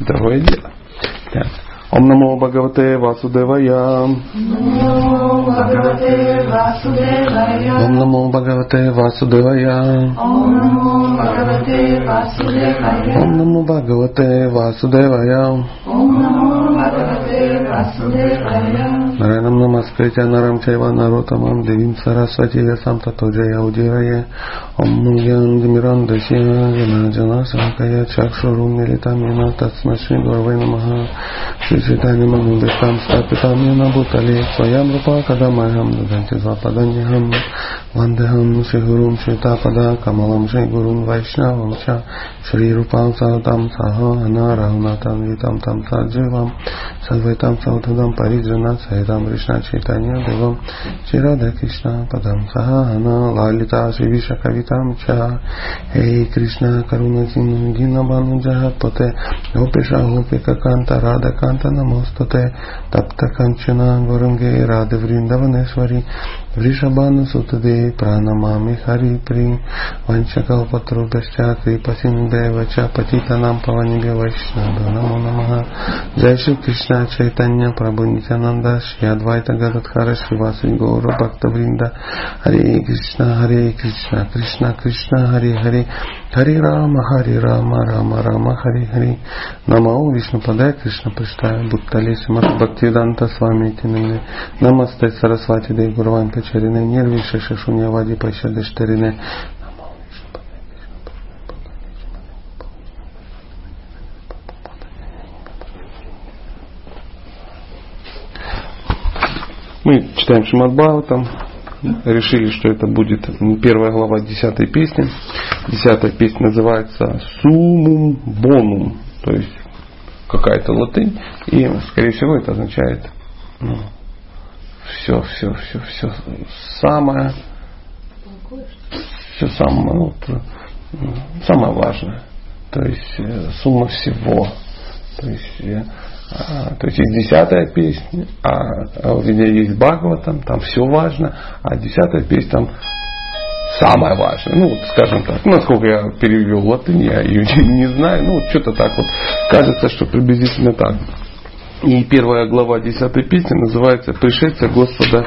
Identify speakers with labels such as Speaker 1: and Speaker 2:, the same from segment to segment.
Speaker 1: другое дело. Так. Ом намо Бхагавате Васудевая. Ом намо Бхагавате Васудевая. Ом намо Бхагавате Васудевая. Ом намо Бхагавате Васудевая. Наранам намаскритя नारायणं नमस्कृत्य नरम चैव नरोतम देवी सरस्वती यसां ततो जया उदीरय ॐ ज्ञानतिमिरान्धस्य जनाजनाशाकय भूतले स्वयं रूपा कदा मह्यं ददन्ति स्वपदन्यहं वन्देहं श्रीगुरुं श्वेतापदा कमलं श्रीगुरुं वैष्णवं च सह अनारहुनाथं तम तं अद्वैताम सौधम परिजना सहिताम कृष्णा चैतन्य देवम श्रीराधे कृष्णा पदम सहन लालिता शिविष कविताम हे कृष्ण करुण सिंह बानुजः पते गोपेश गोपिक कांत राधा कांत नमोस्तुते तप्त कंचना वरुंगे राधवृंदवनेश्वरी वृषभानुसुतदे प्राणमामि हरिप्रिं वंशकौपतृभ्यश्च कृपसिन्धैव च पतितनां पवनिभ्य वैष्णव नमो नमः। जय श्रीकृष्ण चैतन्य प्रभु नित्यानन्द श्री अद्वैत गदत्कार श्रीवासी गौरभक्तवृन्द हरे कृष्ण हरे कृष्ण कृष्ण कृष्ण, हरे हरे। हरे राम हरे राम राम राम, हरे हरे। नमो विष्णुपदाय कृष्ण पृष्ठाय भूतले श्रीमद भक्तिवेदांत स्वामी नमस्ते सरस्वती देव गुरुवान Шимат Дей Гурван Качарине Нирвиша Шашуньявади Пашадыштарине Мы читаем Шимадбау там, решили, что это будет первая глава десятой песни. Десятая песня называется Сумум Бонум, то есть какая-то латынь, и, скорее всего, это означает ну, все, все, все, все самое, все самое, вот, самое важное. То есть э, сумма всего. То есть э, а, то есть есть десятая песня, а, а у меня есть Бхагаватам, там все важно, а десятая песня там самое важное. Ну, вот, скажем так, ну, насколько я перевел латынь, я ее не знаю, ну, вот что-то так вот кажется, что приблизительно так. И первая глава десятой песни называется «Пришествие Господа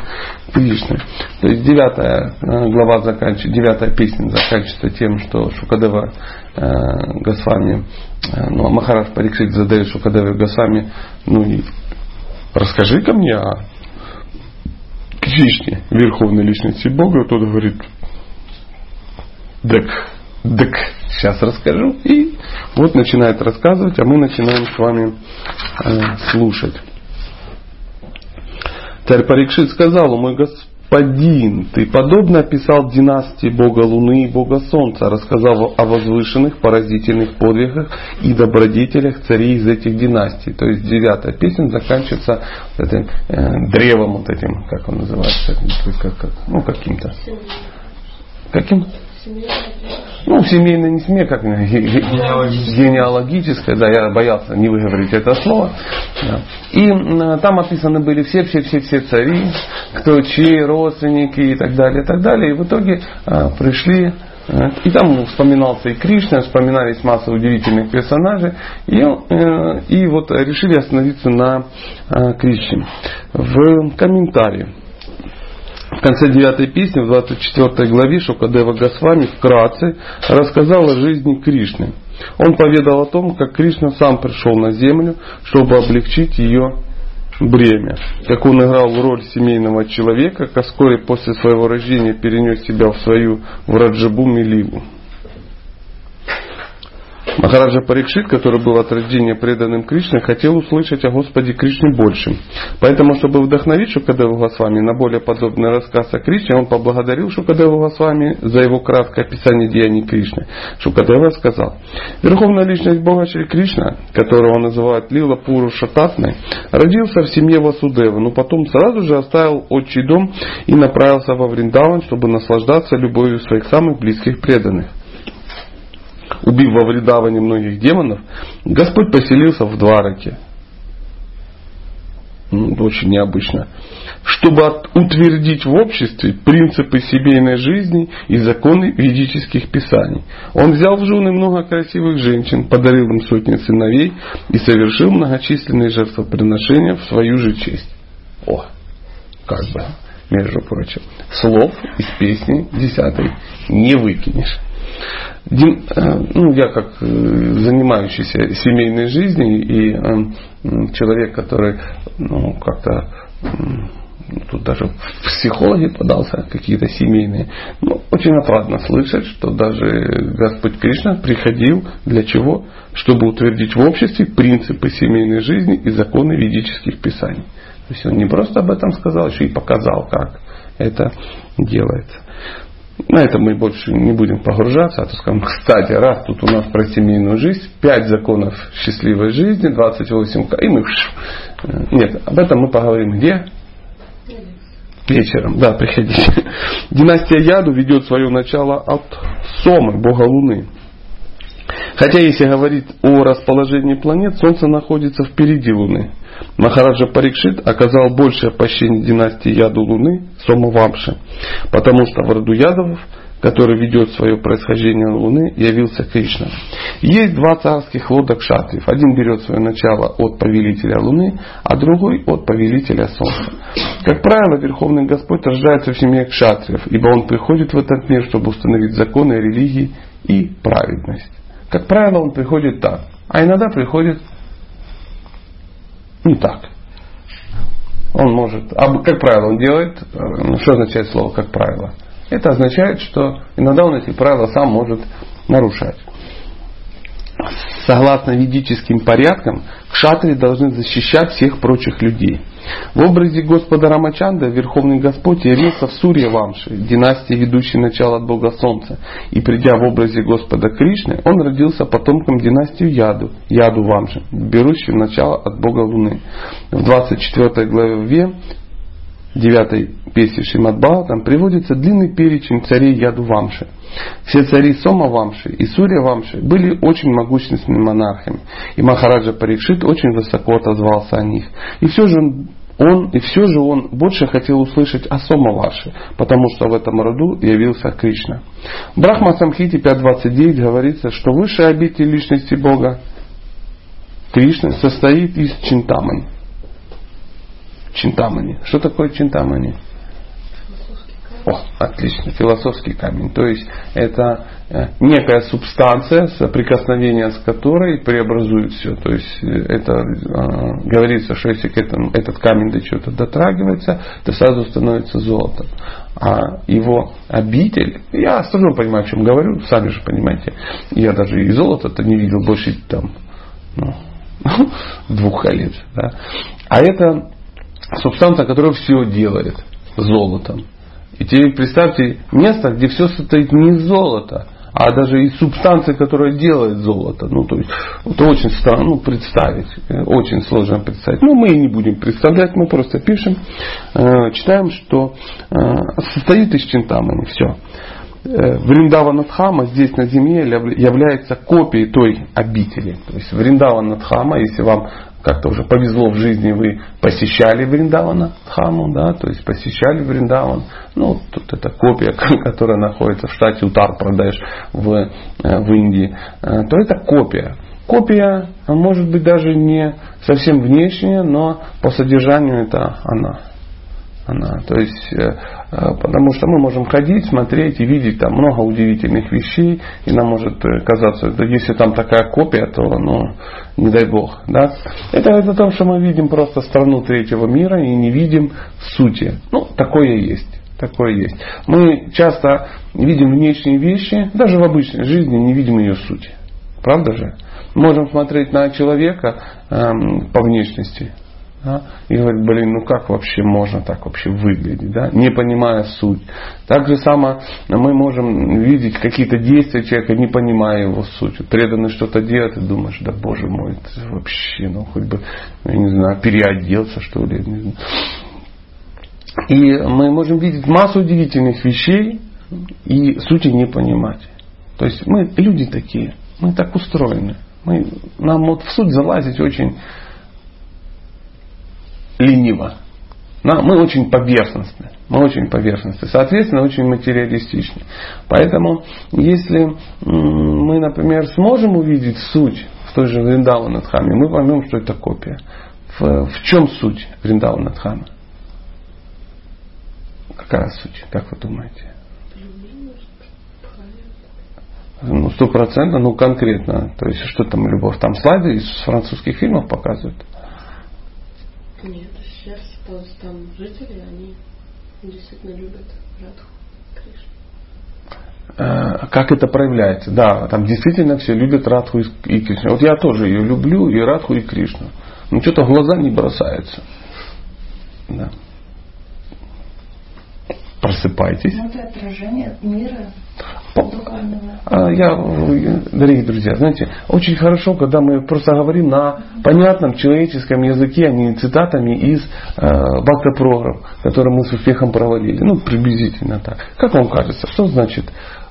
Speaker 1: Кришны». То есть девятая э, глава заканчивается, девятая песня заканчивается тем, что Шукадева э, Госвами, э, ну, а Махараш Парикшит задает Шукадеве Госвами, ну и расскажи ко мне о Кришне, Верховной Личности Бога. Тот говорит, дек, дек, сейчас расскажу. И вот начинает рассказывать, а мы начинаем с вами э, слушать. Царь Парикшит сказал, мой господин, ты подобно описал династии Бога Луны и Бога Солнца, рассказав о возвышенных, поразительных подвигах и добродетелях царей из этих династий. То есть девятая песня заканчивается этим э, древом, вот этим, как он называется, как, как, ну каким-то. Каким? Ну, семейная не семья, как генеалогическая, да, я боялся не выговорить это слово. Да. И там описаны были все, все, все, все цари, кто чьи родственники и так далее, и так далее. И в итоге а, пришли а, и там вспоминался и Кришна, вспоминались масса удивительных персонажей. И, э, и вот решили остановиться на а, Кришне. В комментарии конце девятой песни, в 24 главе Шукадева Госвами вкратце рассказал о жизни Кришны. Он поведал о том, как Кришна сам пришел на землю, чтобы облегчить ее бремя. Как он играл роль семейного человека, как вскоре после своего рождения перенес себя в свою Враджабу Миливу. Махараджа Парикшит, который был от рождения преданным Кришне, хотел услышать о Господе Кришне больше. Поэтому, чтобы вдохновить Шукадеву Госвами на более подобный рассказ о Кришне, он поблагодарил Шукадеву Госвами за его краткое описание деяний Кришны. Шукадева сказал, Верховная личность Бога Шри Кришна, которого называют Лила Пуру Шататной, родился в семье Васудева, но потом сразу же оставил отчий дом и направился во Вриндаван, чтобы наслаждаться любовью своих самых близких преданных убив во вредаване многих демонов, Господь поселился в Двараке. Ну, очень необычно, чтобы утвердить в обществе принципы семейной жизни и законы ведических писаний. Он взял в жены много красивых женщин, подарил им сотни сыновей и совершил многочисленные жертвоприношения в свою же честь. О, как бы, между прочим. Слов из песни десятой не выкинешь. Э, ну, я как э, занимающийся семейной жизнью и э, человек, который ну, как-то тут даже в психологи подался, какие-то семейные. Ну, очень отрадно слышать, что даже Господь Кришна приходил для чего? Чтобы утвердить в обществе принципы семейной жизни и законы ведических писаний. То есть он не просто об этом сказал, еще и показал, как это делается. На это мы больше не будем погружаться, а то скажем, кстати, раз тут у нас про семейную жизнь, 5 законов счастливой жизни, 28, и мы... Нет, об этом мы поговорим где? Вечером, да, приходите. Династия Яду ведет свое начало от Сомы, бога Луны. Хотя, если говорить о расположении планет, Солнце находится впереди Луны. Махараджа Парикшит оказал большее пощение династии Яду Луны Сомавамши, потому что в роду Ядовов, который ведет свое происхождение Луны, явился Кришна. Есть два царских лода кшатриев. Один берет свое начало от повелителя Луны, а другой от повелителя Солнца. Как правило, Верховный Господь рождается в семье кшатриев, ибо Он приходит в этот мир, чтобы установить законы религии и праведность. Как правило, Он приходит так, а иногда приходит не так. Он может, а как правило он делает, э, что означает слово как правило? Это означает, что иногда он эти правила сам может нарушать. Согласно ведическим порядкам, кшатри должны защищать всех прочих людей. В образе Господа Рамачанда Верховный Господь явился в Сурья Вамши, династии, ведущей начало от Бога Солнца. И придя в образе Господа Кришны, он родился потомком династии Яду, Яду Вамши, берущей начало от Бога Луны. В 24 главе 9 песни Шимадбала там приводится длинный перечень царей Яду Вамши. Все цари Сома Вамши и Сурья Вамши были очень могущественными монархами. И Махараджа Парикшит очень высоко отозвался о них. И все же он, и все же он больше хотел услышать о Сома Ваши, потому что в этом роду явился Кришна. В Брахма Самхите 5.29 говорится, что высшая обитель личности Бога Кришны состоит из Чинтамани. Чинтамани. Что такое Чинтамани? О, отлично, философский камень. То есть это э, некая субстанция, соприкосновение с которой преобразует все. То есть э, это э, говорится, что если к этому, этот камень до чего-то дотрагивается, то сразу становится золотом. А его обитель, я с понимаю, о чем говорю, сами же понимаете, я даже и золото-то не видел больше там, ну, двух лет. Да? А это субстанция, которая все делает золотом. И теперь представьте место, где все состоит не из золота, а даже из субстанции, которая делает золото. Ну, то есть, это очень странно ну, представить, э, очень сложно представить. Ну, мы и не будем представлять, мы просто пишем, э, читаем, что э, состоит из чинтамани, все. Вриндаванатхама здесь на земле является копией той обители. То есть Вриндаванатхама, если вам как-то уже повезло в жизни, вы посещали Вриндавана Дхаму, да, то есть посещали Вриндаван. Ну, тут это копия, которая находится в штате Утар-Прадеш в, э, в Индии, э, то это копия. Копия, может быть, даже не совсем внешняя, но по содержанию это она она. То есть, э, э, потому что мы можем ходить, смотреть и видеть там много удивительных вещей, и нам может э, казаться, что если там такая копия, то, ну, не дай бог. Да? Это из-за что мы видим просто страну третьего мира и не видим сути. Ну, такое есть. Такое есть. Мы часто видим внешние вещи, даже в обычной жизни не видим ее сути. Правда же? Можем смотреть на человека эм, по внешности, да, и говорит, блин, ну как вообще можно так вообще выглядеть, да, не понимая суть. Так же само мы можем видеть какие-то действия человека, не понимая его суть. Преданный что-то делает, и думаешь, да боже мой, это вообще, ну хоть бы, я не знаю, переоделся что ли. Не знаю. И мы можем видеть массу удивительных вещей и сути не понимать. То есть мы люди такие, мы так устроены. Мы, нам вот в суть залазить очень лениво. Мы очень поверхностны. Мы очень поверхностны. Соответственно, очень материалистичны. Поэтому, если мы, например, сможем увидеть суть в той же Вриндаванадхаме, мы поймем, что это копия. В, в чем суть Вриндаванадхамы? Какая суть, как вы думаете? Ну, сто процентов, ну конкретно. То есть, что там любовь? Там слайды из французских фильмов показывают?
Speaker 2: Нет, сейчас там жители, они действительно любят Радху, Кришну.
Speaker 1: Э, как это проявляется? Да, там действительно все любят Радху и Кришну. Вот я тоже ее люблю, и Радху, и Кришну. Но что-то в глаза не бросается. Да. Просыпайтесь.
Speaker 2: Ну, это отражение мира
Speaker 1: а я, дорогие друзья, знаете, очень хорошо, когда мы просто говорим на понятном человеческом языке, а не цитатами из э, бакта программ, которые мы с успехом проводили. Ну, приблизительно так. Как вам кажется, что значит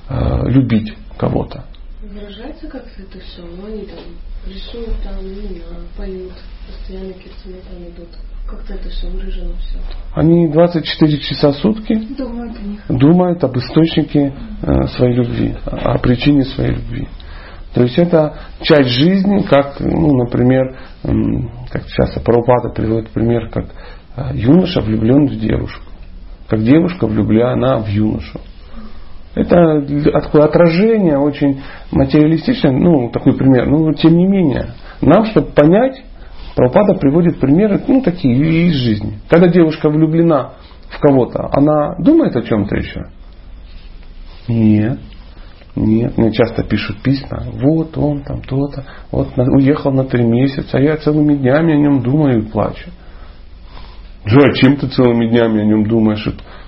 Speaker 1: э, любить кого-то?
Speaker 2: Выражается как-то это все, но они там рисуют, там, имена, поют, постоянно какие-то там идут. Как-то это все выражено все.
Speaker 1: Они 24 часа в сутки
Speaker 2: думают,
Speaker 1: думают об источнике э, своей любви, о причине своей любви. То есть это часть жизни, как, ну, например, как часто Прабхупада приводит пример, как э, юноша влюблен в девушку, как девушка влюблена в юношу. Это такое отражение очень материалистичное, ну, такой пример. Но тем не менее, нам, чтобы понять, Прабхупада приводит примеры, ну, такие из жизни. Когда девушка влюблена в кого-то, она думает о чем-то еще? Нет. Нет, мне часто пишут письма, вот он там то-то, вот уехал на три месяца, а я целыми днями о нем думаю и плачу. Джой, а чем ты целыми днями о нем думаешь?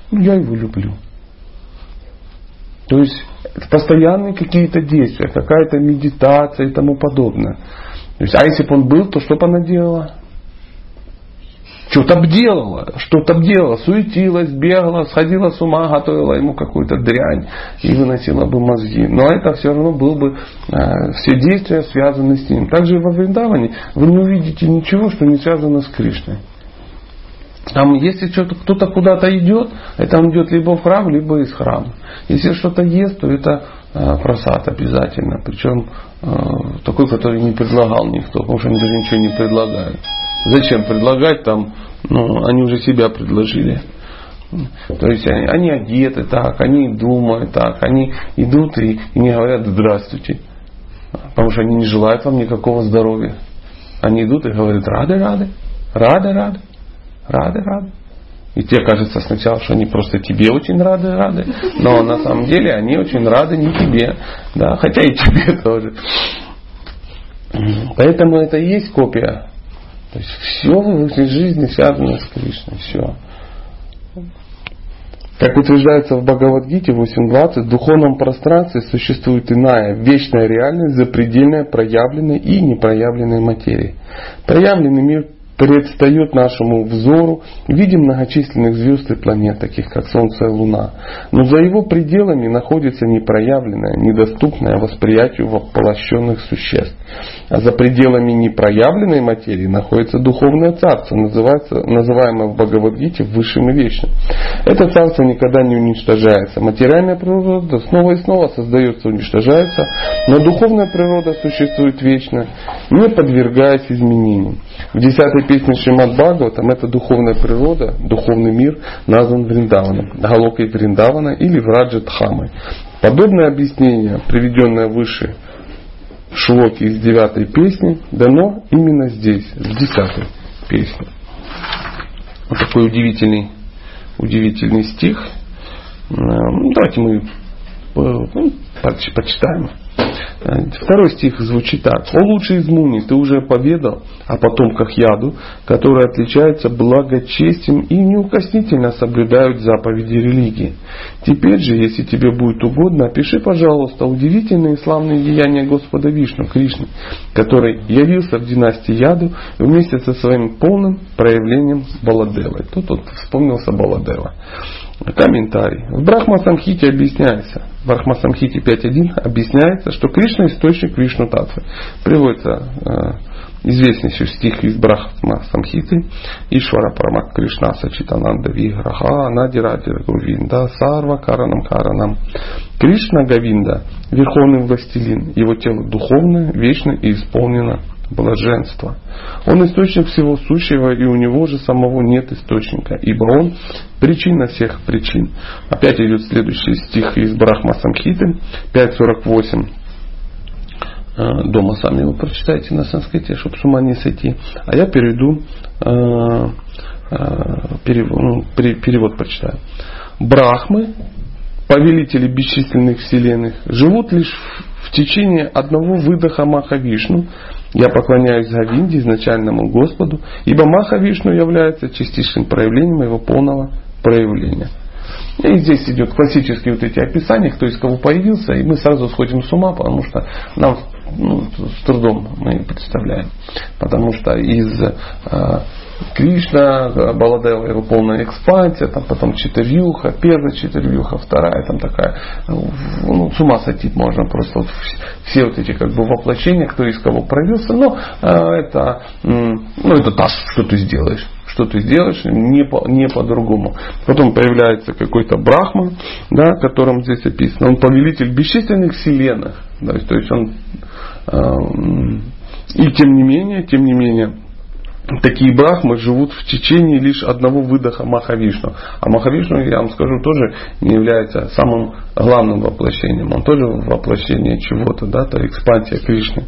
Speaker 1: Ну, я его люблю. То есть постоянные какие-то действия, какая-то медитация и тому подобное. То есть, а если бы он был, то что бы она делала? Что-то обделала, что-то обделала, суетилась, бегала, сходила с ума, готовила ему какую-то дрянь и выносила бы мозги. Но это все равно был бы э, все действия связаны с ним. Также во Вриндаване вы не увидите ничего, что не связано с Кришной. Там, если что-то, кто-то куда-то идет, это он идет либо в храм, либо из храма. Если что-то ест, то это э, просад обязательно. Причем такой, который не предлагал никто, потому что они даже ничего не предлагают. Зачем предлагать там, ну, они уже себя предложили. То есть они, они одеты так, они думают так, они идут и, и не говорят здравствуйте. Потому что они не желают вам никакого здоровья. Они идут и говорят рады, рады, рады, рады. Рады, рады. И тебе кажется сначала, что они просто тебе очень рады, рады. Но на самом деле они очень рады не тебе. Да, хотя и тебе тоже. Поэтому это и есть копия. То есть все в жизни связано с Кришной. Все. Как утверждается в Бхагавадгите 8.20, в духовном пространстве существует иная, вечная реальность, запредельная проявленной и непроявленной материи. Проявленный мир предстает нашему взору в виде многочисленных звезд и планет, таких как Солнце и Луна. Но за его пределами находится непроявленное, недоступное восприятию воплощенных существ. А за пределами непроявленной материи находится духовное царство, называется, называемое в Бхагавадгите высшим и вечным. Это царство никогда не уничтожается. Материальная природа снова и снова создается, уничтожается, но духовная природа существует вечно, не подвергаясь изменениям. В десятой песне Шримад Бхагаватам эта духовная природа, духовный мир назван Вриндаваном, Галокой Вриндавана или Враджатхамой. Подобное объяснение, приведенное выше шлоки из девятой песни, дано именно здесь, в десятой песне. Вот такой удивительный, удивительный стих. Давайте мы э, ну, почитаем. Второй стих звучит так. «О лучший из муни, ты уже поведал о потомках яду, которые отличаются благочестием и неукоснительно соблюдают заповеди религии. Теперь же, если тебе будет угодно, опиши, пожалуйста, удивительные и славные деяния Господа Вишну, Кришны, который явился в династии яду вместе со своим полным проявлением Баладевы». Тут вот вспомнился Баладева. Комментарий. В Брахма Самхите объясняется, в Брахма Самхите 5.1 объясняется, что Кришна источник Вишну Татвы. Приводится э, известнейший стих из Брахма Самхиты, Ишвара Парамак Кришна Сачитананда Виграха Надиради Гувинда Сарва Каранам Каранам. Кришна Гавинда, верховный властелин, его тело духовное, вечно и исполнено блаженства. Он источник всего сущего, и у него же самого нет источника, ибо он причина всех причин. Опять идет следующий стих из Брахма Самхиты, 5.48 э, дома сами его прочитайте на санскрите, чтобы с ума не сойти. А я э, э, перевод, ну, перевод прочитаю. Брахмы, повелители бесчисленных вселенных, живут лишь в течение одного выдоха Махавишну, я поклоняюсь Гавинде, изначальному Господу, ибо Маха Вишну является частичным проявлением его полного проявления. И здесь идет классические вот эти описания, кто из кого появился, и мы сразу сходим с ума, потому что нам ну, с трудом мы представляем. Потому что из э, Кришна, Баладева его полная экспансия, там потом четырюха, первая четырюха, вторая там такая, ну, с ума сойти можно просто вот все вот эти как бы воплощения, кто из кого проявился, но э, это, ну, это так, что ты сделаешь что ты сделаешь, не, по, не по-другому. Потом появляется какой-то брахман, да, которым здесь описано. Он повелитель бесчисленных вселенных. Да, то есть он э, и тем не менее, тем не менее, такие брахмы живут в течение лишь одного выдоха Махавишну. А Махавишну, я вам скажу, тоже не является самым главным воплощением. Он тоже воплощение чего-то, да, то экспансия Кришны.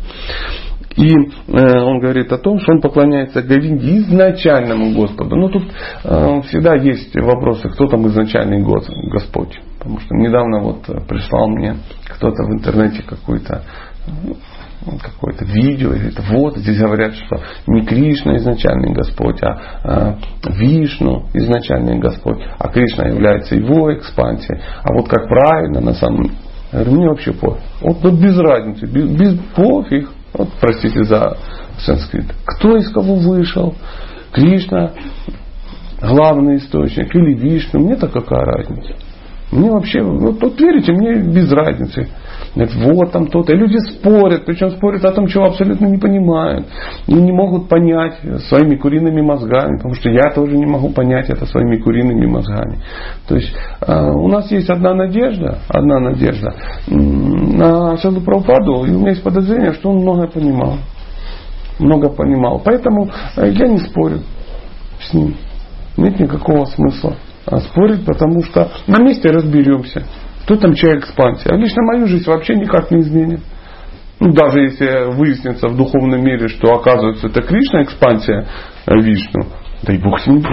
Speaker 1: И э, он говорит о том, что он поклоняется Говинде изначальному Господу. Ну тут э, всегда есть вопросы, кто там изначальный Господь. Потому что недавно вот прислал мне кто-то в интернете какую-то какое-то видео, и говорит, вот здесь говорят, что не Кришна изначальный Господь, а, а Вишну изначальный Господь, а Кришна является его экспансией. А вот как правильно на самом я говорю, мне вообще пофиг. Вот, вот без разницы, без, без пофиг. Вот, простите за санскрит. Кто из кого вышел? Кришна, главный источник, или Вишну, мне-то какая разница? Мне вообще, вот, вот верите, мне без разницы. Говорят, вот там то-то. И люди спорят, причем спорят о том, чего абсолютно не понимают. И не могут понять своими куриными мозгами, потому что я тоже не могу понять это своими куриными мозгами. То есть э, у нас есть одна надежда, одна надежда на Шаду Прабхупаду, и у меня есть подозрение, что он многое понимал. Много понимал. Поэтому э, я не спорю с ним. Нет никакого смысла спорить, потому что на месте разберемся. Кто там чья экспансия? А лично мою жизнь вообще никак не изменит. Ну, даже если выяснится в духовном мире, что оказывается это Кришна экспансия э, Вишну, да и Бог с ним.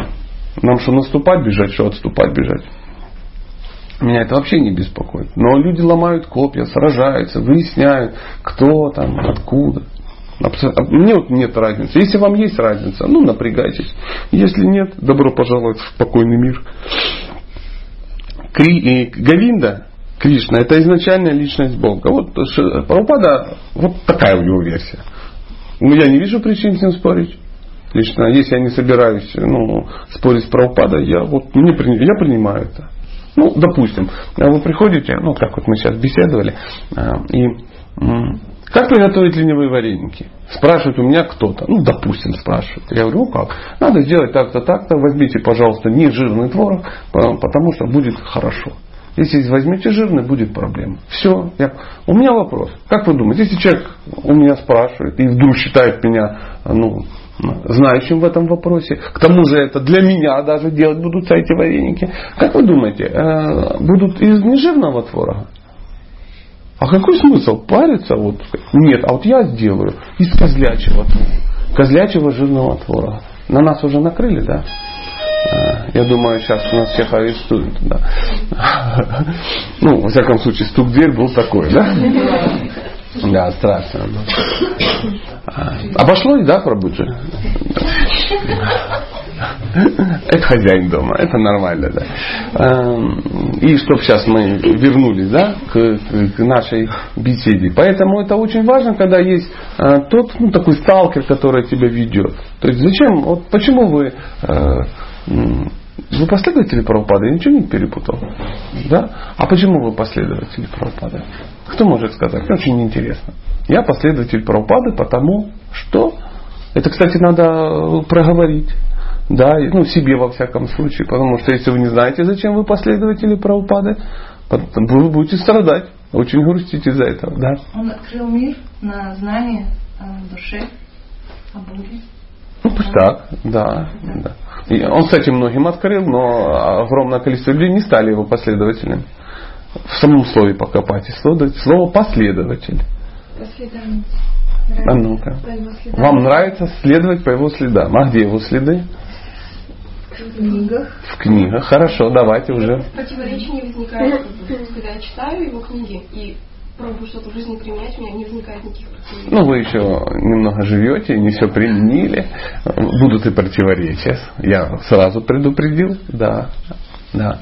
Speaker 1: Нам что наступать бежать, что отступать бежать. Меня это вообще не беспокоит. Но люди ломают копья, сражаются, выясняют, кто там, откуда. Мне вот нет разницы. Если вам есть разница, ну напрягайтесь. Если нет, добро пожаловать в спокойный мир. Кри, Гавинда, Кришна, это изначальная личность Бога. Вот Прабхупада, вот такая у него версия. Ну, я не вижу причин с ним спорить. Лично, если я не собираюсь ну, спорить с Прабхупадой, я, вот, не, я принимаю это. Ну, допустим, вы приходите, ну, как вот мы сейчас беседовали, а, и как приготовить ленивые вареники? Спрашивает у меня кто-то. Ну, допустим, спрашивает. Я говорю, ну как? Надо сделать так-то, так-то. Возьмите, пожалуйста, не жирный творог, потому что будет хорошо. Если возьмете жирный, будет проблема. Все. Я... У меня вопрос. Как вы думаете, если человек у меня спрашивает и вдруг считает меня ну, знающим в этом вопросе, к тому же это для меня даже делать будут эти вареники, как вы думаете, э, будут из нежирного творога? А какой смысл париться? Вот, нет, а вот я сделаю из козлячего Козлячего жирного творога. На нас уже накрыли, да? А, я думаю, сейчас у нас всех арестуют. Да. Ну, во всяком случае, стук в дверь был такой, да? Да, страшно. А, обошлось, да, пробуджи? Это хозяин дома, это нормально, да. Эм, и чтобы сейчас мы вернулись, да, к, к нашей беседе. Поэтому это очень важно, когда есть э, тот, ну, такой сталкер, который тебя ведет. То есть зачем, вот почему вы э, вы последователи правопада? Я ничего не перепутал. Да? А почему вы последователи правопада? Кто может сказать? Очень интересно. Я последователь правопады, потому что Это, кстати, надо проговорить. Да, ну себе во всяком случае, потому что если вы не знаете, зачем вы последователи правопады, вы будете страдать, очень грустить из-за этого, да.
Speaker 2: Он открыл мир на знание о душе, о Боге.
Speaker 1: Ну, пусть так, да. да. И он, кстати, многим открыл, но огромное количество людей не стали его последователями. В самом слове покопать. Слово последователь.
Speaker 2: Последователь.
Speaker 1: А ну-ка. Вам нравится следовать по его следам. А где его следы?
Speaker 2: В книгах.
Speaker 1: В книгах. Хорошо, давайте уже.
Speaker 2: Противоречия не возникает. Когда я читаю его книги и пробую что-то в жизни применять, у меня не возникает никаких противоречий.
Speaker 1: Ну, вы еще немного живете, не все применили. Будут и противоречия. Я сразу предупредил. Да. Да.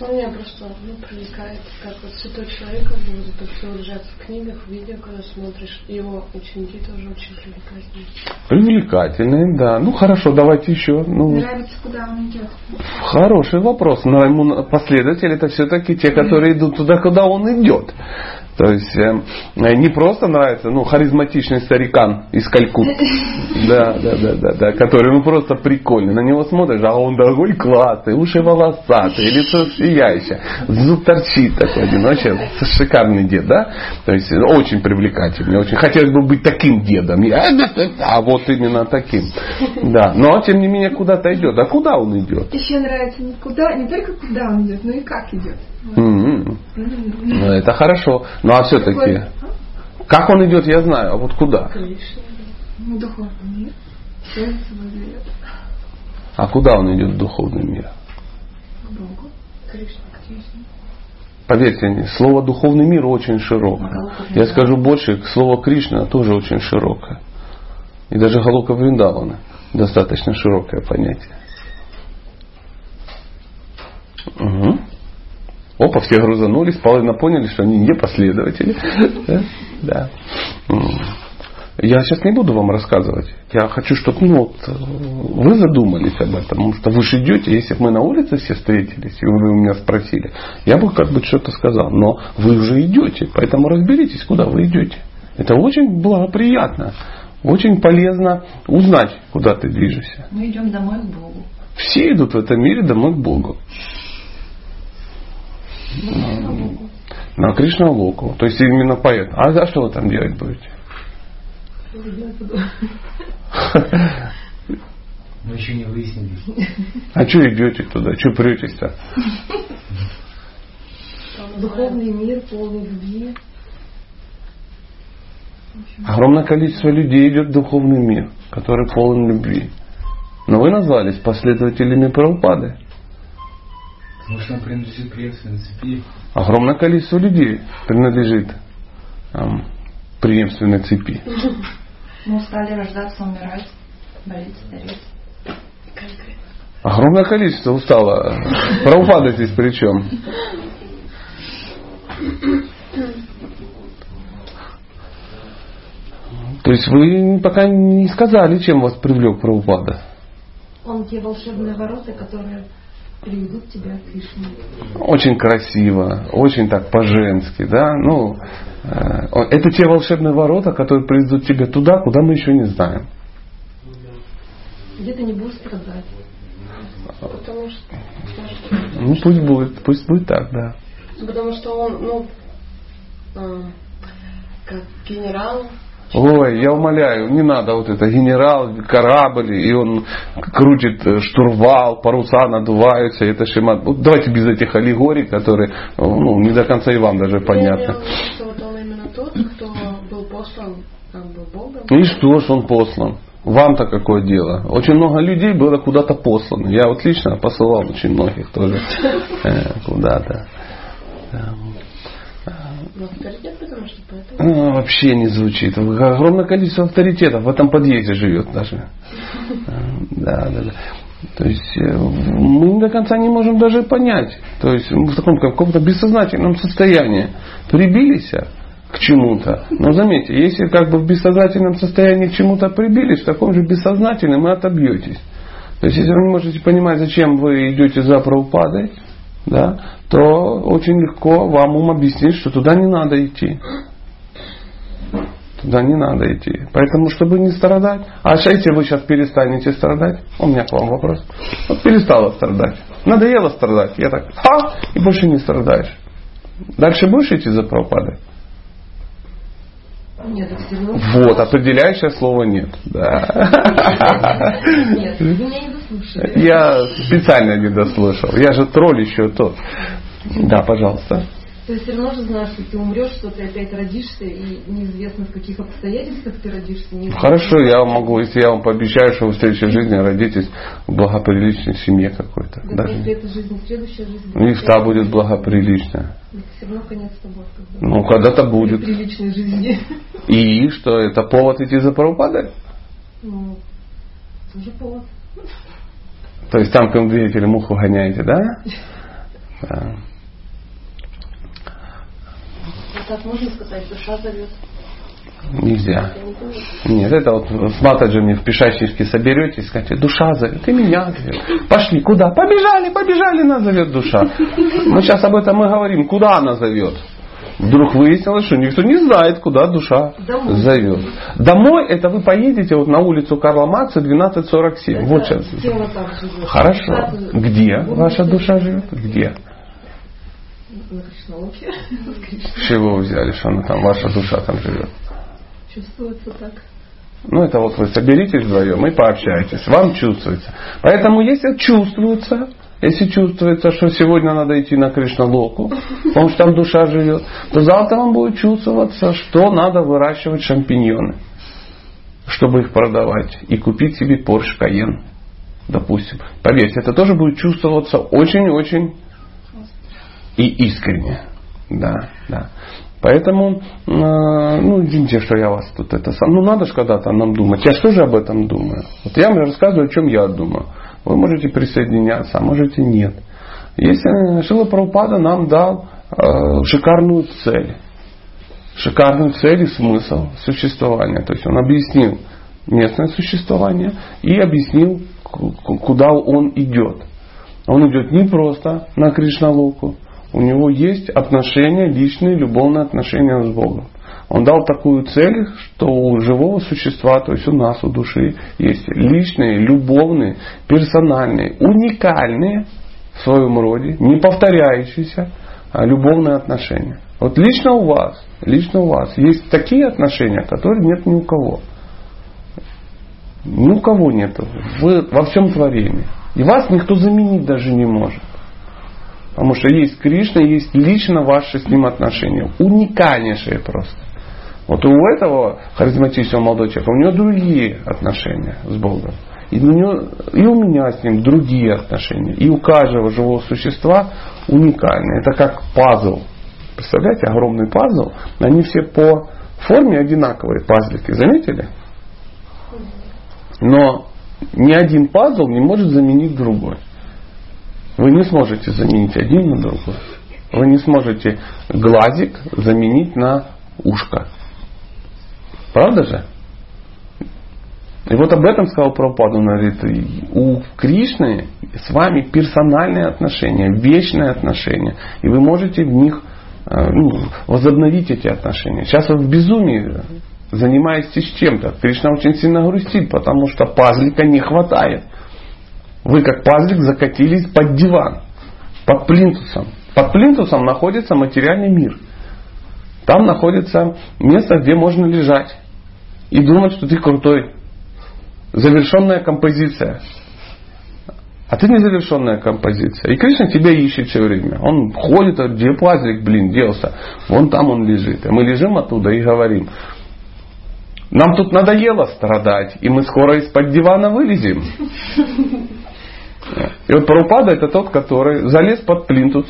Speaker 2: Ну, меня просто ну, привлекает, как вот святой человек, как бы вот это все лежат в книгах, в видео, когда смотришь. Его ученики тоже очень привлекательные.
Speaker 1: Привлекательные, да. Ну хорошо, давайте еще. Ну,
Speaker 2: Нравится, куда он идет.
Speaker 1: Хороший вопрос. Но ему последователи это все-таки те, которые идут туда, куда он идет. То есть э, не просто нравится, ну, харизматичный старикан из Калькутты, да, да, да, да, да, который ну просто прикольный. На него смотришь, а он такой классный, уши волосатые, лицо сияющее, зуб торчит такой один, вообще шикарный дед, да? То есть очень привлекательный, очень хотелось бы быть таким дедом, а вот именно таким, да. Но тем не менее куда-то идет. А куда он идет?
Speaker 2: Еще нравится не куда, не только куда он идет, но и как идет.
Speaker 1: Mm-hmm. Ну, это хорошо. Ну а все-таки, как он идет, я знаю, а вот куда?
Speaker 2: Ну, духовный мир.
Speaker 1: А куда он идет в духовный мир?
Speaker 2: К Богу. Кришна, к Кришне.
Speaker 1: Поверьте, слово духовный мир очень широкое. Я скажу больше, слово Кришна тоже очень широкое. И даже Галука Вриндавана достаточно широкое понятие. Угу. Опа, все грузанулись, половина поняли, что они не последователи. Да. Я сейчас не буду вам рассказывать. Я хочу, чтобы ну, вот, вы задумались об этом. Потому что вы же идете, если бы мы на улице все встретились, и вы меня спросили, я бы как бы что-то сказал. Но вы уже идете, поэтому разберитесь, куда вы идете. Это очень благоприятно. Очень полезно узнать, куда ты движешься.
Speaker 2: Мы идем домой к Богу.
Speaker 1: Все идут в этом мире домой к Богу на Кришна Локу. То есть именно поэт. А за что вы там делать будете?
Speaker 3: Мы еще не выяснили.
Speaker 1: А что идете туда? Что претесь-то?
Speaker 2: Духовный мир, полный любви.
Speaker 1: Огромное количество людей идет в духовный мир, который полон любви. Но вы назвались последователями Прабхупады.
Speaker 3: Может, он принадлежит преемственной цепи?
Speaker 1: Огромное количество людей принадлежит эм, преемственной цепи.
Speaker 2: Мы стали рождаться, умирать, болеть, стареть.
Speaker 1: Огромное количество устало. Правопада здесь при чем? То есть вы пока не сказали, чем вас привлек правопада?
Speaker 2: Он те волшебные ворота, которые приведут тебя к Кришне.
Speaker 1: Очень красиво, очень так по-женски, да. Ну, э, это те волшебные ворота, которые приведут тебя туда, куда мы еще не знаем.
Speaker 2: Где ты не будешь страдать. Потому что...
Speaker 1: Ну пусть будет, пусть будет так, да.
Speaker 2: Потому что он, ну, э, как генерал,
Speaker 1: Ой, я умоляю, не надо вот это генерал, корабль, и он крутит э, штурвал, паруса надуваются, это шимат. Вот давайте без этих аллегорий, которые ну, не до конца и вам даже понятно.
Speaker 2: Я вот он именно тот, кто был послан как бы, Богом.
Speaker 1: И что ж он послан? Вам-то какое дело? Очень много людей было куда-то послано. Я вот лично посылал очень многих тоже э, куда-то.
Speaker 2: Ну, авторитет, потому что поэтому...
Speaker 1: Ну, вообще не звучит. Огромное количество авторитетов в этом подъезде живет даже. Да, да, да. То есть э, мы до конца не можем даже понять. То есть в таком каком-то бессознательном состоянии прибились к чему-то. Но заметьте, если как бы в бессознательном состоянии к чему-то прибились, в таком же бессознательном вы отобьетесь. То есть если вы не можете понимать, зачем вы идете за правопадой, да, то очень легко вам ум объяснить, что туда не надо идти. Туда не надо идти. Поэтому, чтобы не страдать, а если вы сейчас перестанете страдать, у меня к вам вопрос. Вот перестала страдать. Надоело страдать. Я так, а, и больше не страдаешь. Дальше будешь идти за пропадой?
Speaker 2: Нет.
Speaker 1: Вот, определяющее слово нет. Да.
Speaker 2: Нет, вы меня не дослушали.
Speaker 1: Я специально не дослушал. Я же тролль еще тот. Да, пожалуйста.
Speaker 2: То есть все равно же знаешь, что ты умрешь, что ты опять родишься, и неизвестно в каких обстоятельствах ты родишься. неизвестно.
Speaker 1: Хорошо, я могу, если я вам пообещаю, что вы в следующей жизни родитесь в благоприличной семье какой-то.
Speaker 2: Да,
Speaker 1: Даже.
Speaker 2: если это жизнь, следующая жизнь.
Speaker 1: Ну, И та будет благоприличная.
Speaker 2: Все равно конец тобой. Когда.
Speaker 1: Ну, когда-то будет.
Speaker 2: Приличной жизни.
Speaker 1: И что, это повод идти за Прабхупадой?
Speaker 2: Ну, тоже повод.
Speaker 1: То есть там двигателем муху гоняете, да? Да.
Speaker 2: А так можно сказать, душа зовет.
Speaker 1: Нельзя.
Speaker 2: Это.
Speaker 1: Нет, это вот с матаджами в пешачничке соберетесь, скажете, душа зовет, и меня зовет. Пошли, куда? Побежали, побежали, нас зовет душа. Мы сейчас об этом и говорим, куда она зовет. Вдруг выяснилось, что никто не знает, куда душа
Speaker 2: Домой.
Speaker 1: зовет. Домой это вы поедете вот на улицу Карла Маркса 1247. Вот сейчас. Хорошо. Где ваша
Speaker 2: это-
Speaker 1: душа живет? Где? С чего вы взяли, что она там, ваша душа там живет?
Speaker 2: Чувствуется так.
Speaker 1: Ну, это вот вы соберитесь вдвоем и пообщаетесь. Вам чувствуется. Поэтому, если чувствуется, если чувствуется, что сегодня надо идти на Кришналоку, потому что там душа живет, то завтра вам будет чувствоваться, что надо выращивать шампиньоны, чтобы их продавать и купить себе Porsche Cayenne, допустим. Поверьте, это тоже будет чувствоваться очень-очень и искренне. Да, да. Поэтому, э, ну, извините, что я вас тут это сам. Ну, надо же когда-то нам думать. Я что же об этом думаю? Вот я вам рассказываю, о чем я думаю. Вы можете присоединяться, а можете нет. Если Шила Прабхупада нам дал э, шикарную цель, шикарную цель и смысл существования. То есть он объяснил местное существование и объяснил, ку- ку- куда он идет. Он идет не просто на Кришналоку, у него есть отношения, личные, любовные отношения с Богом. Он дал такую цель, что у живого существа, то есть у нас, у души, есть личные, любовные, персональные, уникальные в своем роде, не повторяющиеся а любовные отношения. Вот лично у вас, лично у вас есть такие отношения, которые нет ни у кого. Ни у кого нет. Вы во всем творении. И вас никто заменить даже не может. Потому что есть Кришна, есть лично ваши с ним отношения. Уникальнейшие просто. Вот у этого харизматичного молодого человека, у него другие отношения с Богом. И у, него, и у меня с ним другие отношения. И у каждого живого существа уникальные. Это как пазл. Представляете, огромный пазл. Они все по форме одинаковые пазлики. Заметили? Но ни один пазл не может заменить другой. Вы не сможете заменить один на другой. Вы не сможете глазик заменить на ушко. Правда же? И вот об этом сказал Прабхупада. Он говорит, у Кришны с вами персональные отношения, вечные отношения. И вы можете в них э, ну, возобновить эти отношения. Сейчас вы в безумии занимаетесь чем-то. Кришна очень сильно грустит, потому что пазлика не хватает. Вы как пазлик закатились под диван, под плинтусом. Под плинтусом находится материальный мир. Там находится место, где можно лежать и думать, что ты крутой. Завершенная композиция. А ты незавершенная композиция. И Кришна тебя ищет все время. Он ходит, а где пазлик, блин, делся? Вон там он лежит. И мы лежим оттуда и говорим, нам тут надоело страдать, и мы скоро из-под дивана вылезем. И вот Парупада это тот, который залез под плинтус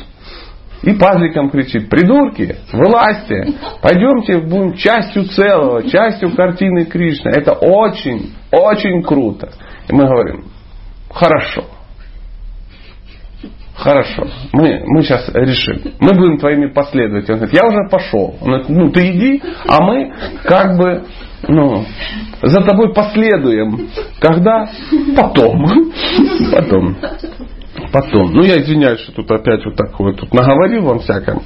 Speaker 1: и пазликом кричит, придурки, вылазьте, пойдемте будем частью целого, частью картины Кришны. Это очень, очень круто. И мы говорим, хорошо, хорошо, мы, мы сейчас решим, мы будем твоими последователями. Он говорит, я уже пошел. Он говорит, ну ты иди, а мы как бы ну, за тобой последуем. Когда? Потом. Потом. Потом. Ну, я извиняюсь, что тут опять вот такое тут наговорил вам всякое.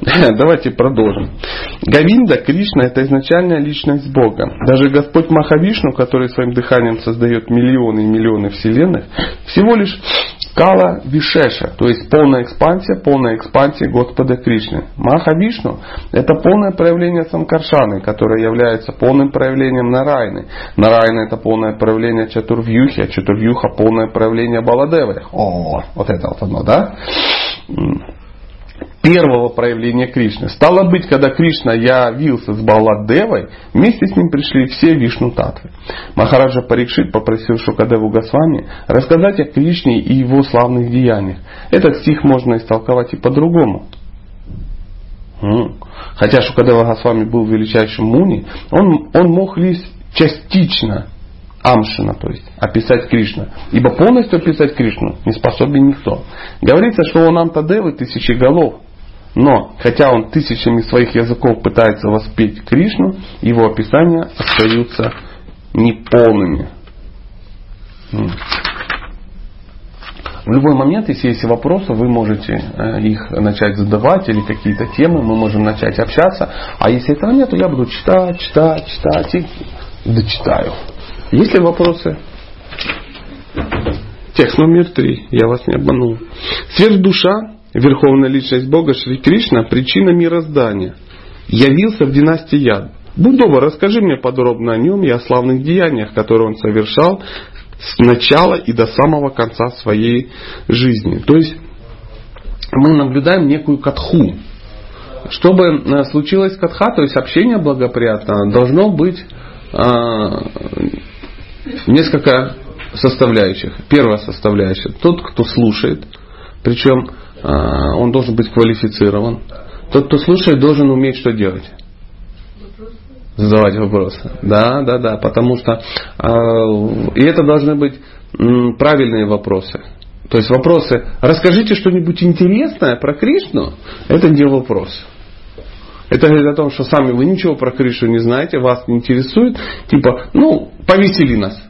Speaker 1: Давайте продолжим. Гавинда, Кришна, это изначальная личность Бога. Даже Господь Махавишну, который своим дыханием создает миллионы и миллионы вселенных, всего лишь Кала Вишеша, то есть полная экспансия, полная экспансия Господа Кришны. Маха Вишну – это полное проявление Санкаршаны, которое является полным проявлением Нарайны. Нарайна – это полное проявление Чатурвьюхи, а Чатурвьюха – полное проявление Баладевы. О, вот это вот оно, да? первого проявления Кришны. Стало быть, когда Кришна явился с Баладевой, вместе с ним пришли все Вишну Татвы. Махараджа Парикшит попросил Шукадеву Госвами рассказать о Кришне и его славных деяниях. Этот стих можно истолковать и по-другому. Хотя Шукадева Госвами был величайшим муни, он, он мог лишь частично Амшина, то есть описать Кришну. Ибо полностью описать Кришну не способен никто. Говорится, что он Антадевы тысячи голов. Но, хотя он тысячами своих языков пытается воспеть Кришну, его описания остаются неполными. В любой момент, если есть вопросы, вы можете э, их начать задавать или какие-то темы, мы можем начать общаться. А если этого нет, то я буду читать, читать, читать и дочитаю. Есть ли вопросы? Текст номер три. Я вас не обманул. Сверхдуша Верховная Личность Бога Шри Кришна – причина мироздания. Явился в династии Яд. Будь расскажи мне подробно о нем и о славных деяниях, которые он совершал с начала и до самого конца своей жизни. То есть мы наблюдаем некую катху. Чтобы э, случилось катха, то есть общение благоприятно, должно быть э, несколько составляющих. Первая составляющая – тот, кто слушает, причем а, он должен быть квалифицирован. Тот, кто слушает, должен уметь что делать? Задавать вопросы. Да, да, да. Потому что а, и это должны быть правильные вопросы. То есть вопросы, расскажите что-нибудь интересное про Кришну, это не вопрос. Это говорит о том, что сами вы ничего про Кришну не знаете, вас не интересует. Типа, ну, повесели нас.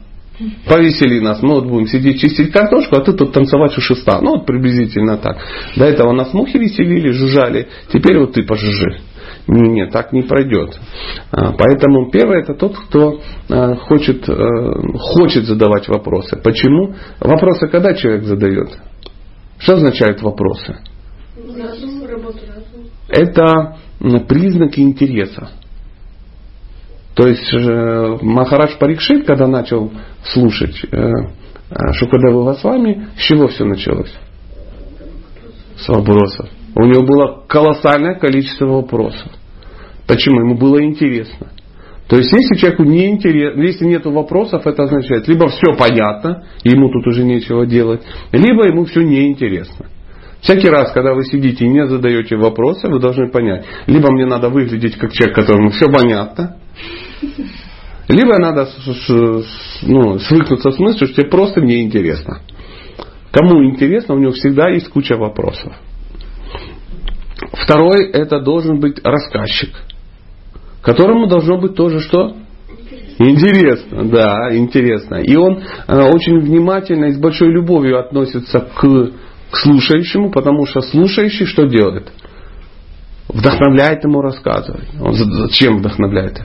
Speaker 1: Повесели нас, мы вот будем сидеть чистить картошку, а ты тут танцевать у шеста. Ну вот приблизительно так. До этого нас мухи веселили, жужжали, теперь вот ты пожужжи. Не, не, так не пройдет. А, поэтому первое это тот, кто а, хочет, э, хочет задавать вопросы. Почему? Вопросы когда человек задает? Что означают вопросы? Это признаки интереса. То есть э, Махарадж Парикшит, когда начал слушать э, э, Шукадеву Госвами, с чего все началось? С вопросов. У него было колоссальное количество вопросов. Почему? Ему было интересно. То есть, если человеку не интересно, если нет вопросов, это означает, либо все понятно, ему тут уже нечего делать, либо ему все неинтересно. Всякий раз, когда вы сидите и не задаете вопросы, вы должны понять, либо мне надо выглядеть как человек, которому все понятно, либо надо ну, свыкнуться с мыслью, что просто неинтересно. Кому интересно, у него всегда есть куча вопросов. Второй, это должен быть рассказчик, которому должно быть тоже что? Интересно, да, интересно. И он э, очень внимательно и с большой любовью относится к, к слушающему, потому что слушающий что делает? Вдохновляет ему рассказывать. Он зачем вдохновляет?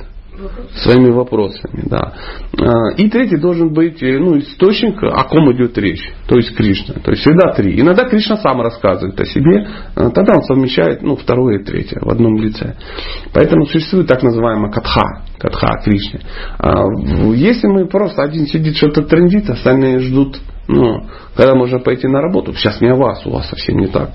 Speaker 1: своими вопросами. Да. А, и третий должен быть э, ну, источник, о ком идет речь, то есть Кришна. То есть всегда три. Иногда Кришна сам рассказывает о себе, а, тогда он совмещает ну, второе и третье в одном лице. Поэтому существует так называемая катха, катха Кришне. А, если мы просто один сидит что-то трендит, остальные ждут ну, когда можно пойти на работу, сейчас не о вас, у вас совсем не так.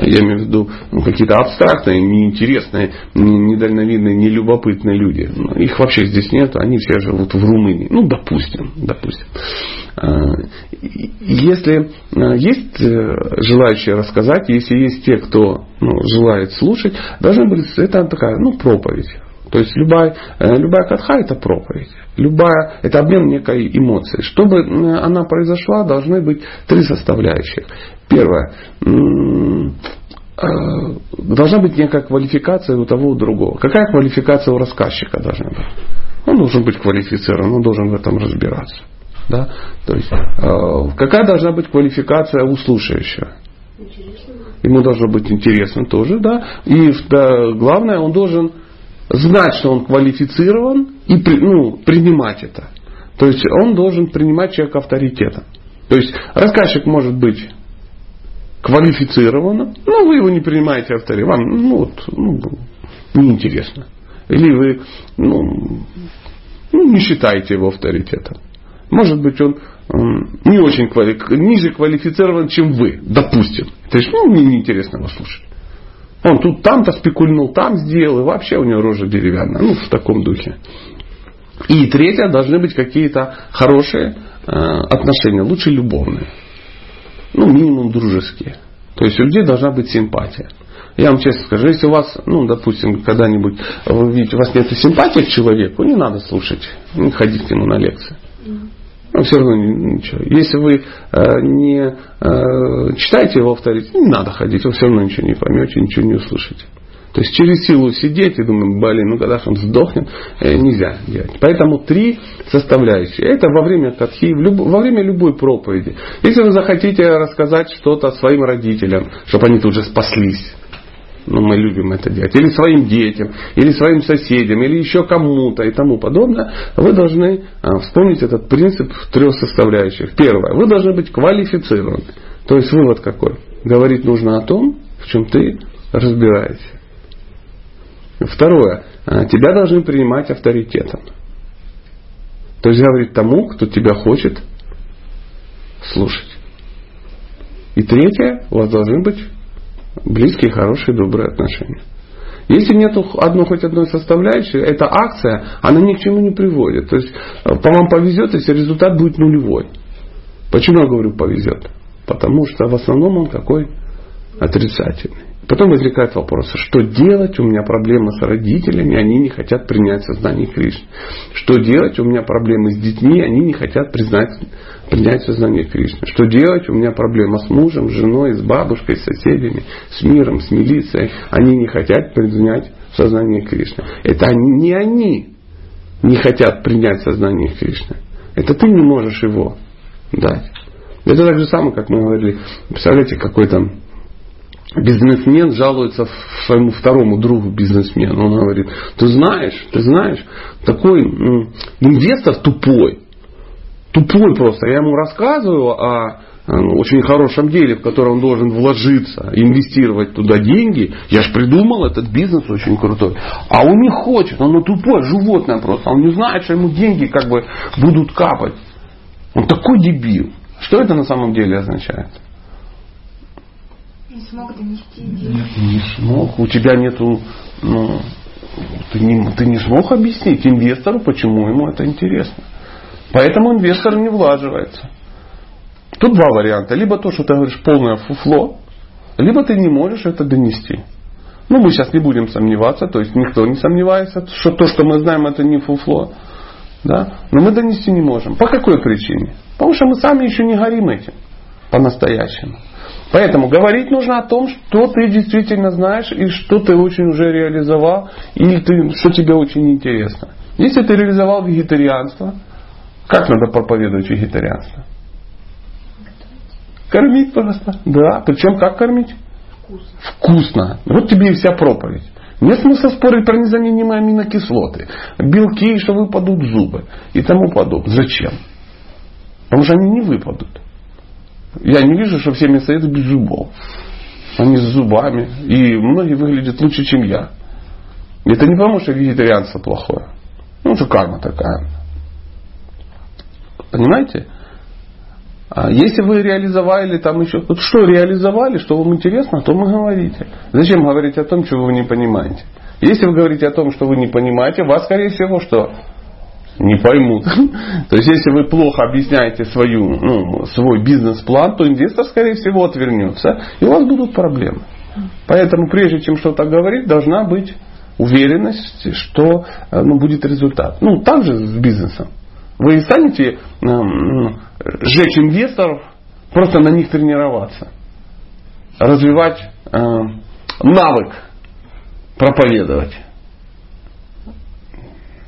Speaker 1: Я имею в виду ну, какие-то абстрактные, неинтересные, недальновидные, нелюбопытные люди. Ну, их вообще здесь нет, они все живут в Румынии. Ну, допустим, допустим. А, если а, есть э, желающие рассказать, если есть те, кто ну, желает слушать, должна быть это такая ну, проповедь. То есть любая, э, любая катха это проповедь. Любая, это обмен некой эмоцией. Чтобы она произошла, должны быть три составляющих. Первое. Э, должна быть некая квалификация у того, у другого. Какая квалификация у рассказчика должна быть? Он должен быть квалифицирован, он должен в этом разбираться. Да? То есть, э, какая должна быть квалификация у слушающего?
Speaker 2: Интересно.
Speaker 1: Ему должно быть интересно тоже, да. И да, главное, он должен знать, что он квалифицирован и ну, принимать это. То есть он должен принимать человека авторитетом. То есть рассказчик может быть квалифицированным, но вы его не принимаете авторитетом. Вам ну, вот, ну, неинтересно. Или вы ну, ну, не считаете его авторитетом. Может быть, он не очень квали... ниже квалифицирован, чем вы, допустим. То есть, ну, мне неинтересно его слушать. Он тут там-то спекульнул, там сделал, и вообще у него рожа деревянная. Ну, в таком духе. И третье, должны быть какие-то хорошие э, отношения, лучше любовные. Ну, минимум дружеские. То есть у людей должна быть симпатия. Я вам честно скажу, если у вас, ну, допустим, когда-нибудь вы видите, у вас нет симпатии к человеку, не надо слушать, не ходить к нему на лекции. Но все равно ничего. Если вы э, не э, читаете его авторитет, не надо ходить, вы все равно ничего не поймете, ничего не услышите. То есть через силу сидеть и думать, блин, ну когда он сдохнет, э, нельзя делать. Поэтому три составляющие. Это во время катхи, во время любой проповеди. Если вы захотите рассказать что-то своим родителям, чтобы они тут же спаслись, ну, мы любим это делать, или своим детям, или своим соседям, или еще кому-то и тому подобное, вы должны а, вспомнить этот принцип трех составляющих. Первое, вы должны быть квалифицированы. То есть вывод какой? Говорить нужно о том, в чем ты разбираешься. Второе, а, тебя должны принимать авторитетом. То есть говорить тому, кто тебя хочет слушать. И третье, у вас должны быть близкие, хорошие, добрые отношения. Если нет одной хоть одной составляющей, эта акция, она ни к чему не приводит. То есть э, по вам повезет, если результат будет нулевой. Почему я говорю повезет? Потому что в основном он какой? Отрицательный. Потом возникает вопрос, что делать? У меня проблемы с родителями, они не хотят принять сознание Кришны. Что делать? У меня проблемы с детьми, они не хотят признать, принять сознание Кришны. Что делать? У меня проблема с мужем, с женой, с бабушкой, с соседями, с миром, с милицией. Они не хотят принять сознание Кришны. Это они, не они не хотят принять сознание Кришны. Это ты не можешь его дать. Это так же самое, как мы говорили. Представляете, какой там бизнесмен жалуется своему второму другу бизнесмену. Он говорит, ты знаешь, ты знаешь, такой инвестор тупой. Тупой просто. Я ему рассказываю о ну, очень хорошем деле, в которое он должен вложиться, инвестировать туда деньги. Я же придумал этот бизнес очень крутой. А он не хочет, он ну, тупое животное просто. Он не знает, что ему деньги как бы будут капать. Он такой дебил. Что это на самом деле означает?
Speaker 2: Не смог донести идею.
Speaker 1: Не смог. У тебя нету, ну, ты не, ты не смог объяснить инвестору, почему ему это интересно. Поэтому инвестор не влаживается. Тут два варианта. Либо то, что ты говоришь полное фуфло, либо ты не можешь это донести. Ну, мы сейчас не будем сомневаться, то есть никто не сомневается, что то, что мы знаем, это не фуфло. Да? Но мы донести не можем. По какой причине? Потому что мы сами еще не горим этим по-настоящему. Поэтому говорить нужно о том, что ты действительно знаешь и что ты очень уже реализовал, или ты, что тебе очень интересно. Если ты реализовал вегетарианство, как надо проповедовать вегетарианство? Кормить просто. Да. Причем как кормить?
Speaker 2: Вкусно.
Speaker 1: Вкусно. Вот тебе и вся проповедь. Нет смысла спорить про незаменимые аминокислоты, белки, что выпадут зубы и тому подобное. Зачем? Потому что они не выпадут. Я не вижу, что все мясоеды без зубов. Они с зубами. И многие выглядят лучше, чем я. Это не потому, что вегетарианство плохое. Ну, это карма такая. Понимаете? А если вы реализовали там еще... Вот что реализовали, что вам интересно, то вы говорите. Зачем говорить о том, чего вы не понимаете? Если вы говорите о том, что вы не понимаете, вас, скорее всего, что? Не поймут. То есть, если вы плохо объясняете свою, ну, свой бизнес-план, то инвестор, скорее всего, отвернется, и у вас будут проблемы. Поэтому, прежде чем что-то говорить, должна быть уверенность, что э, ну, будет результат. Ну, так же с бизнесом. Вы станете э, сжечь инвесторов, просто на них тренироваться. Развивать э, навык проповедовать.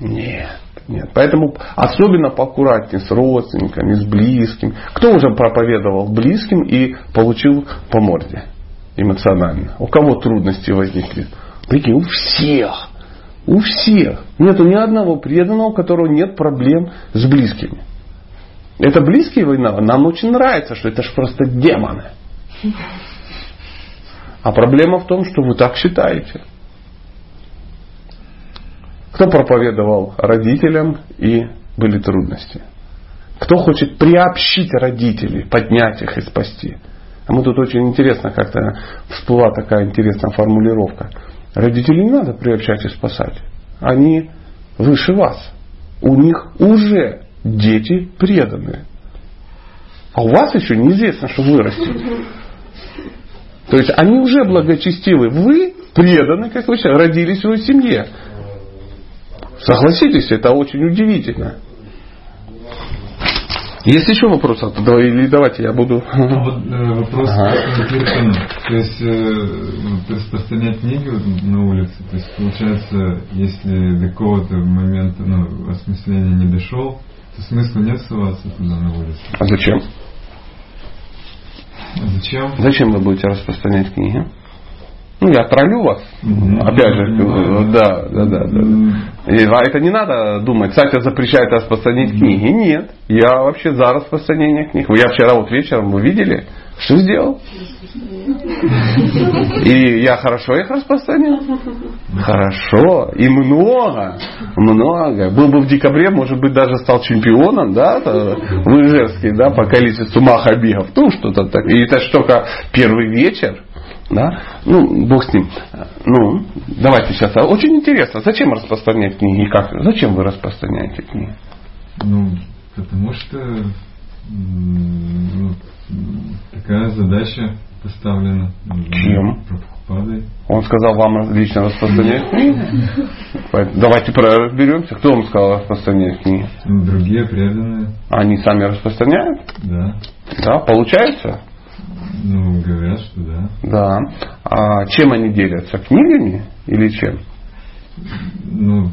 Speaker 1: Нет. Нет. Поэтому особенно поаккуратнее с родственниками, с близкими. Кто уже проповедовал близким и получил по морде эмоционально? У кого трудности возникли? Прикинь, у всех. У всех. Нету ни одного преданного, у которого нет проблем с близкими. Это близкие война. Нам очень нравится, что это же просто демоны. А проблема в том, что вы так считаете. Кто проповедовал родителям и были трудности? Кто хочет приобщить родителей, поднять их и спасти? А мы тут очень интересно как-то всплыла такая интересная формулировка. Родителей не надо приобщать и спасать. Они выше вас. У них уже дети преданные. А у вас еще неизвестно, что вырастет. То есть они уже благочестивы. Вы преданы, как вы сейчас, родились в его семье. Согласитесь, это очень удивительно. Есть еще вопросы? Или давайте я буду...
Speaker 3: А вот, э, вопрос ага. То есть э, распространять книги на улице, то есть получается, если до какого-то момента ну, осмысления не дошел, то смысла нет ссылаться туда на улице.
Speaker 1: А зачем?
Speaker 3: А зачем?
Speaker 1: Зачем вы будете распространять книги? Ну, я троллю вас. Mm-hmm. Опять же, mm-hmm. да, да, да. да. И, а это не надо думать, Сатя запрещает распространять mm-hmm. книги. Нет, я вообще за распространение книг. Я вчера вот вечером, вы видели, что сделал? И я хорошо их распространил? Хорошо. И много. Много. Был бы в декабре, может быть, даже стал чемпионом, да, в Ижевске, да, по количеству махабигов. Ну, что-то так. И это же только первый вечер. Да? Ну, бог с ним. Ну, давайте сейчас. Очень интересно, зачем распространять книги? Как? Зачем вы распространяете книги?
Speaker 3: Ну, потому что ну, такая задача поставлена.
Speaker 1: Чем? Он сказал вам лично распространять книги? Давайте разберемся. Кто вам сказал распространять книги?
Speaker 3: Другие преданные.
Speaker 1: Они сами распространяют?
Speaker 3: Да.
Speaker 1: Да, получается?
Speaker 3: Ну, говорят, что да.
Speaker 1: Да. А чем они делятся? Книгами или чем?
Speaker 3: Ну,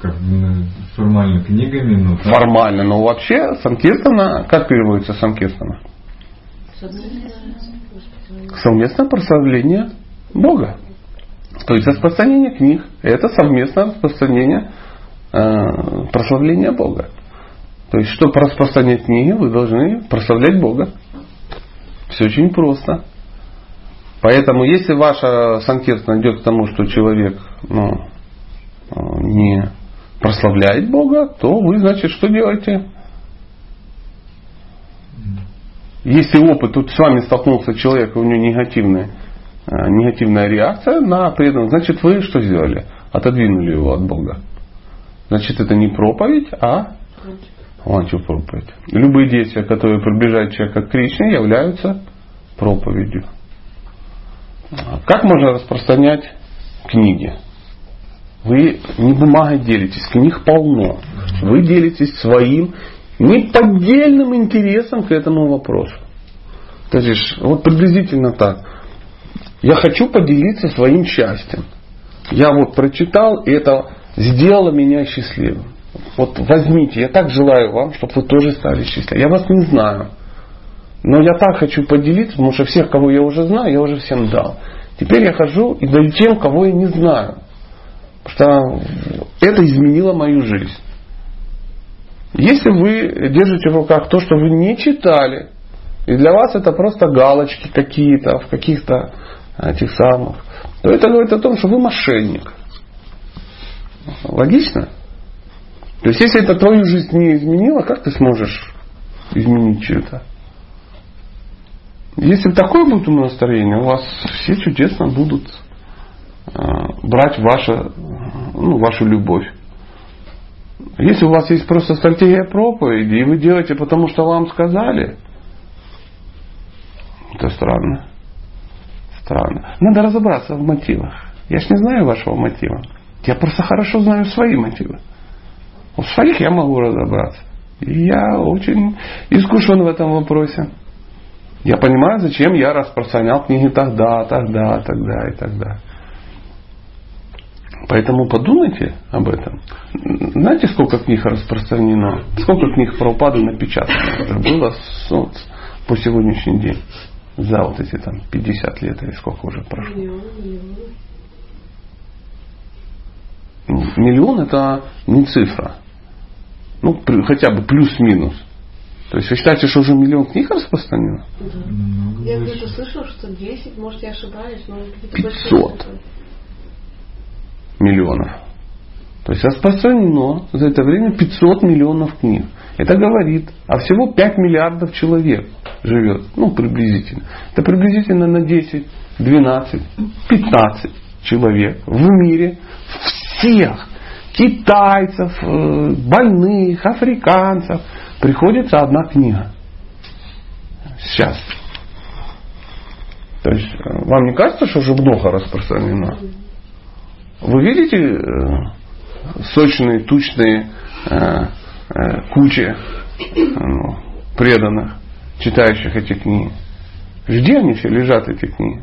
Speaker 3: как бы формально книгами, но...
Speaker 1: Так. Формально, но вообще Санкиртана, как переводится Санкиртана? Совместное прославление Бога. То есть распространение книг – это совместное распространение э, прославления Бога. То есть, чтобы распространять книги, вы должны прославлять Бога. Все очень просто. Поэтому, если ваша санкиртана идет к тому, что человек ну, э, не прославляет Бога, то вы, значит, что делаете? Если опыт, тут с вами столкнулся человек, у него негативная, э, негативная реакция на преданность, значит, вы что сделали? Отодвинули его от Бога. Значит, это не проповедь, а антипроповедь. Любые действия, которые приближают человека к Кришне, являются проповедью. Как можно распространять книги? Вы не бумагой делитесь, книг полно. Вы делитесь своим неподдельным интересом к этому вопросу. То есть, вот приблизительно так. Я хочу поделиться своим счастьем. Я вот прочитал, и это сделало меня счастливым. Вот возьмите, я так желаю вам, чтобы вы тоже стали счастливы. Я вас не знаю. Но я так хочу поделиться, потому что всех, кого я уже знаю, я уже всем дал. Теперь я хожу и даю тем, кого я не знаю. Потому что это изменило мою жизнь. Если вы держите в руках то, что вы не читали, и для вас это просто галочки какие-то в каких-то этих самых, то это говорит о том, что вы мошенник. Логично? То есть, если это твою жизнь не изменило, как ты сможешь изменить что-то? Если такое будет настроение, у вас все чудесно будут э, брать ваше, ну, вашу любовь. Если у вас есть просто стратегия проповеди, и вы делаете потому, что вам сказали, это странно. Странно. Надо разобраться в мотивах. Я ж не знаю вашего мотива. Я просто хорошо знаю свои мотивы. В своих я могу разобраться. И я очень искушен в этом вопросе. Я понимаю, зачем я распространял книги тогда, тогда, тогда и тогда. Поэтому подумайте об этом. Знаете, сколько книг распространено? Сколько книг про упады напечатано? Было по сегодняшний день. За вот эти там 50 лет или сколько уже прошло. Миллион это не цифра. Ну, хотя бы плюс-минус. То есть вы считаете, что уже миллион книг распространено?
Speaker 2: Да. Я где-то слышал, что 10, может я ошибаюсь, но
Speaker 1: 500 миллионов. То есть распространено за это время 500 миллионов книг. Это говорит, а всего 5 миллиардов человек живет, ну приблизительно. Это приблизительно на 10, 12, 15 человек в мире всех китайцев, э, больных, африканцев приходится одна книга. Сейчас. То есть э, вам не кажется, что уже много распространено? Вы видите э, сочные, тучные кучи ну, преданных, читающих эти книги? Где они все лежат, эти книги?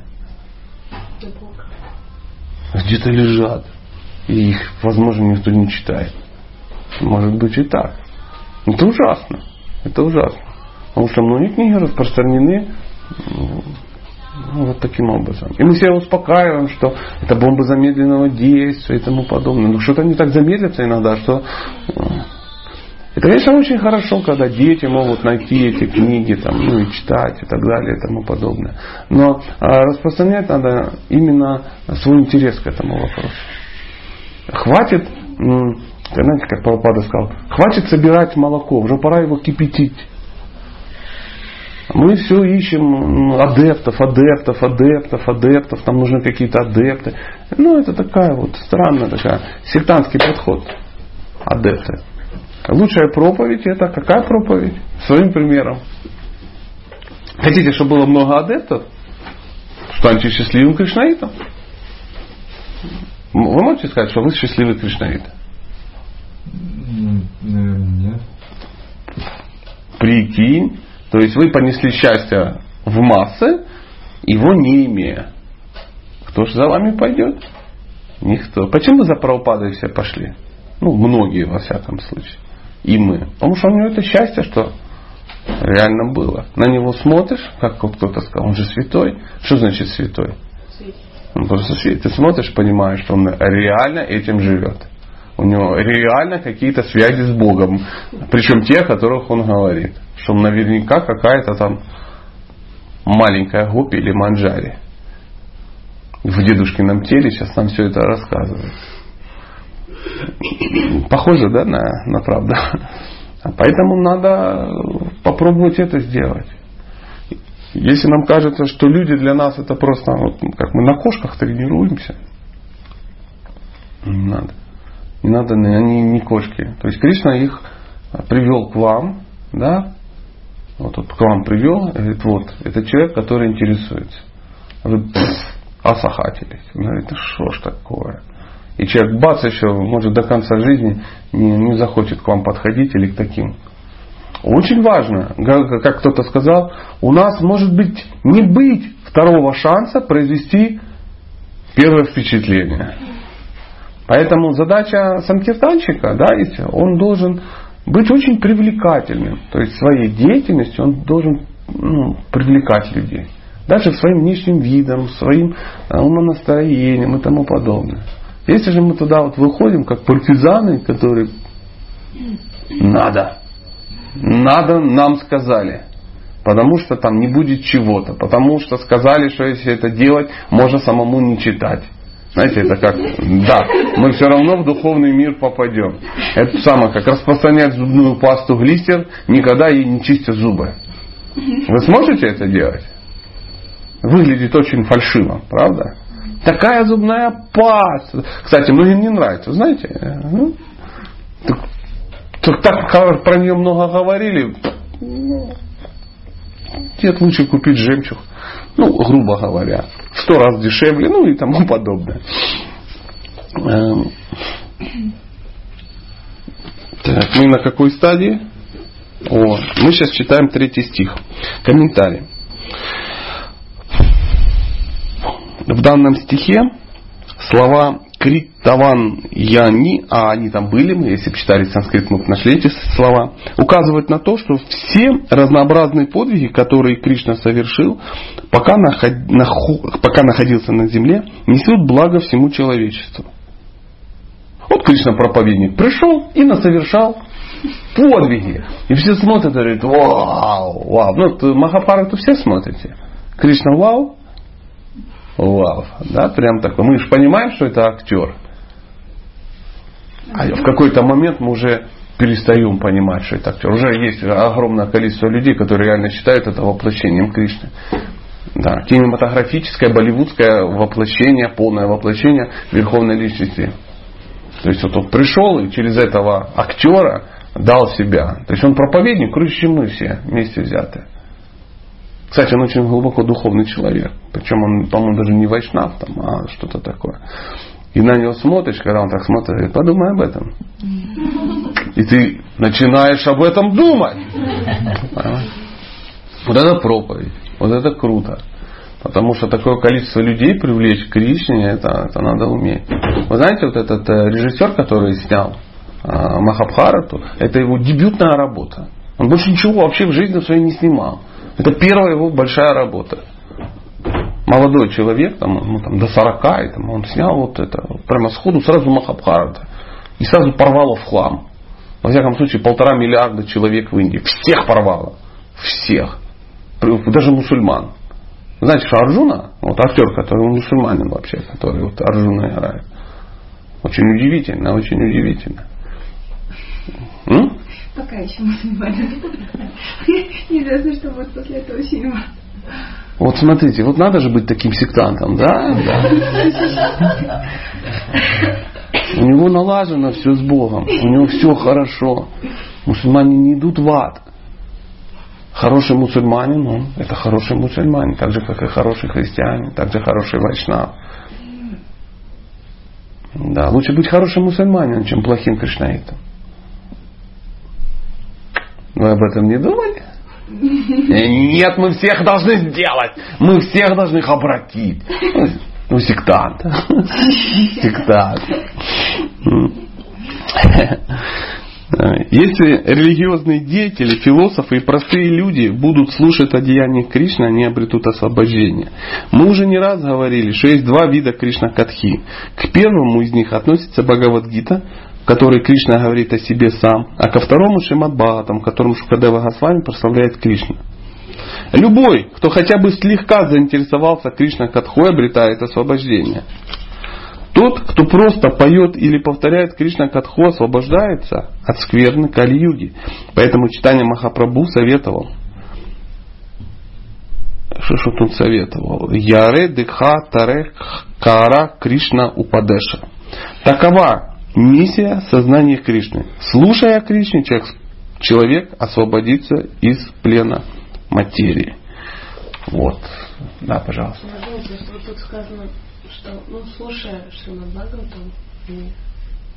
Speaker 1: Где-то лежат. И их, возможно, никто не читает. Может быть и так. Это ужасно. Это ужасно. Потому что многие книги распространены ну, вот таким образом. И мы себя успокаиваем, что это бомба замедленного действия и тому подобное. Но что-то они так замедлятся иногда, что ну, это, конечно, очень хорошо, когда дети могут найти эти книги, там, ну и читать и так далее и тому подобное. Но а, распространять надо именно свой интерес к этому вопросу. Хватит, знаете, как Павлопада сказал, хватит собирать молоко, уже пора его кипятить. Мы все ищем адептов, адептов, адептов, адептов, нам нужны какие-то адепты. Ну, это такая вот странная такая сектантский подход. Адепты. Лучшая проповедь это какая проповедь? Своим примером. Хотите, чтобы было много адептов? Станьте счастливым кришнаитом. Вы можете сказать, что вы счастливый кришнаит?
Speaker 3: Нет.
Speaker 1: Прикинь. То есть вы понесли счастье в массы, его не имея. Кто же за вами пойдет? Никто. Почему за правопадой все пошли? Ну, многие, во всяком случае. И мы. Потому что у него это счастье, что реально было. На него смотришь, как кто-то сказал, он же святой. Что значит святой? Он просто светит. Ты смотришь, понимаешь, что он реально этим живет. У него реально какие-то связи с Богом. Причем те, о которых он говорит. Что он наверняка какая-то там маленькая гопи или манджари. В дедушкином теле сейчас нам все это рассказывает. Похоже, да, на, на правду. Поэтому надо попробовать это сделать. Если нам кажется, что люди для нас это просто, вот, как мы на кошках тренируемся, не надо. Не надо, они не кошки. То есть Кришна их привел к вам, да, вот тут к вам привел, говорит, вот, это человек, который интересуется. Вы осахатились. Он говорит, что ж такое? И человек бац еще, может до конца жизни не, не захочет к вам подходить или к таким. Очень важно, как кто-то сказал, у нас может быть не быть второго шанса произвести первое впечатление. Поэтому задача санкиртанщика, да, если он должен быть очень привлекательным. То есть своей деятельностью он должен ну, привлекать людей. Даже своим внешним видом, своим э, умонастроением и тому подобное. Если же мы туда вот выходим, как партизаны, которые надо, надо нам сказали. Потому что там не будет чего-то. Потому что сказали, что если это делать, можно самому не читать. Знаете, это как, да, мы все равно в духовный мир попадем. Это самое, как распространять зубную пасту глистер, никогда ей не чистя зубы. Вы сможете это делать? Выглядит очень фальшиво, правда? Такая зубная паста. Кстати, многим не нравится, знаете? Так, так про нее много говорили. Нет, лучше купить жемчуг. Ну, грубо говоря. В сто раз дешевле, ну и тому подобное. Эм. Так, мы на какой стадии? О, мы сейчас читаем третий стих. Комментарий. В данном стихе слова Критаван Яни, а они там были, мы, если читали санскрит, мы нашли эти слова, указывают на то, что все разнообразные подвиги, которые Кришна совершил, пока, наход, пока находился на земле, несут благо всему человечеству. Вот Кришна проповедник пришел и насовершал подвиги. И все смотрят и говорят, вау, вау. Ну, Махапарату все смотрите. Кришна вау, вау. Да, прям такой. Мы же понимаем, что это актер. А в какой-то момент мы уже перестаем понимать, что это актер. Уже есть огромное количество людей, которые реально считают это воплощением Кришны. Да, кинематографическое, болливудское воплощение, полное воплощение Верховной Личности. То есть вот он пришел и через этого актера дал себя. То есть он проповедник, круче, мы все вместе взятые. Кстати, он очень глубоко духовный человек. Причем он, по-моему, даже не вайшнав там, а что-то такое. И на него смотришь, когда он так смотрит, говорит, подумай об этом. И ты начинаешь об этом думать. Вот это проповедь. Вот это круто. Потому что такое количество людей привлечь к Кришне, это, это надо уметь. Вы знаете, вот этот э, режиссер, который снял э, Махабхарату, это его дебютная работа. Он больше ничего вообще в жизни своей не снимал. Это первая его большая работа. Молодой человек, там, ну, там, до 40, и, там, он снял вот это, прямо сходу сразу Махабхарата. И сразу порвало в хлам. Во всяком случае, полтора миллиарда человек в Индии. Всех порвало. Всех. Даже мусульман. Знаете, что Арджуна, вот актер, который мусульманин вообще, который вот Арджуна играет. Очень удивительно, очень удивительно.
Speaker 4: М? Пока еще мусульманин. Неизвестно, что будет после этого фильма.
Speaker 1: Вот смотрите, вот надо же быть таким сектантом, да? да. У него налажено все с Богом, у него все хорошо. Мусульмане не идут в ад. Хороший мусульманин, он это хороший мусульманин, так же, как и хороший христианин, так же хороший вайшнав. Да, лучше быть хорошим мусульманином, чем плохим кришнаитом. Вы об этом не думали? Нет, мы всех должны сделать. Мы всех должны их обратить. Ну, сектант. Сектант. Если религиозные деятели, философы и простые люди будут слушать о деяниях Кришны, они обретут освобождение. Мы уже не раз говорили, что есть два вида Кришна-катхи. К первому из них относится Бхагавадгита, в которой Кришна говорит о себе сам, а ко второму Шимад Бхагаватам, которым Шукадева Госвами прославляет Кришну. Любой, кто хотя бы слегка заинтересовался Кришна Катхой, обретает освобождение. Тот, кто просто поет или повторяет Кришна Катху, освобождается от скверны Кали-юги. Поэтому читание Махапрабху советовал. Что, что тут советовал? Яре Дыха Таре Кара Кришна Упадеша. Такова миссия сознания Кришны. Слушая Кришне, человек освободится из плена материи. Вот. Да, пожалуйста.
Speaker 2: Вот тут сказано что, ну, слушая Шримад Бхагаватам и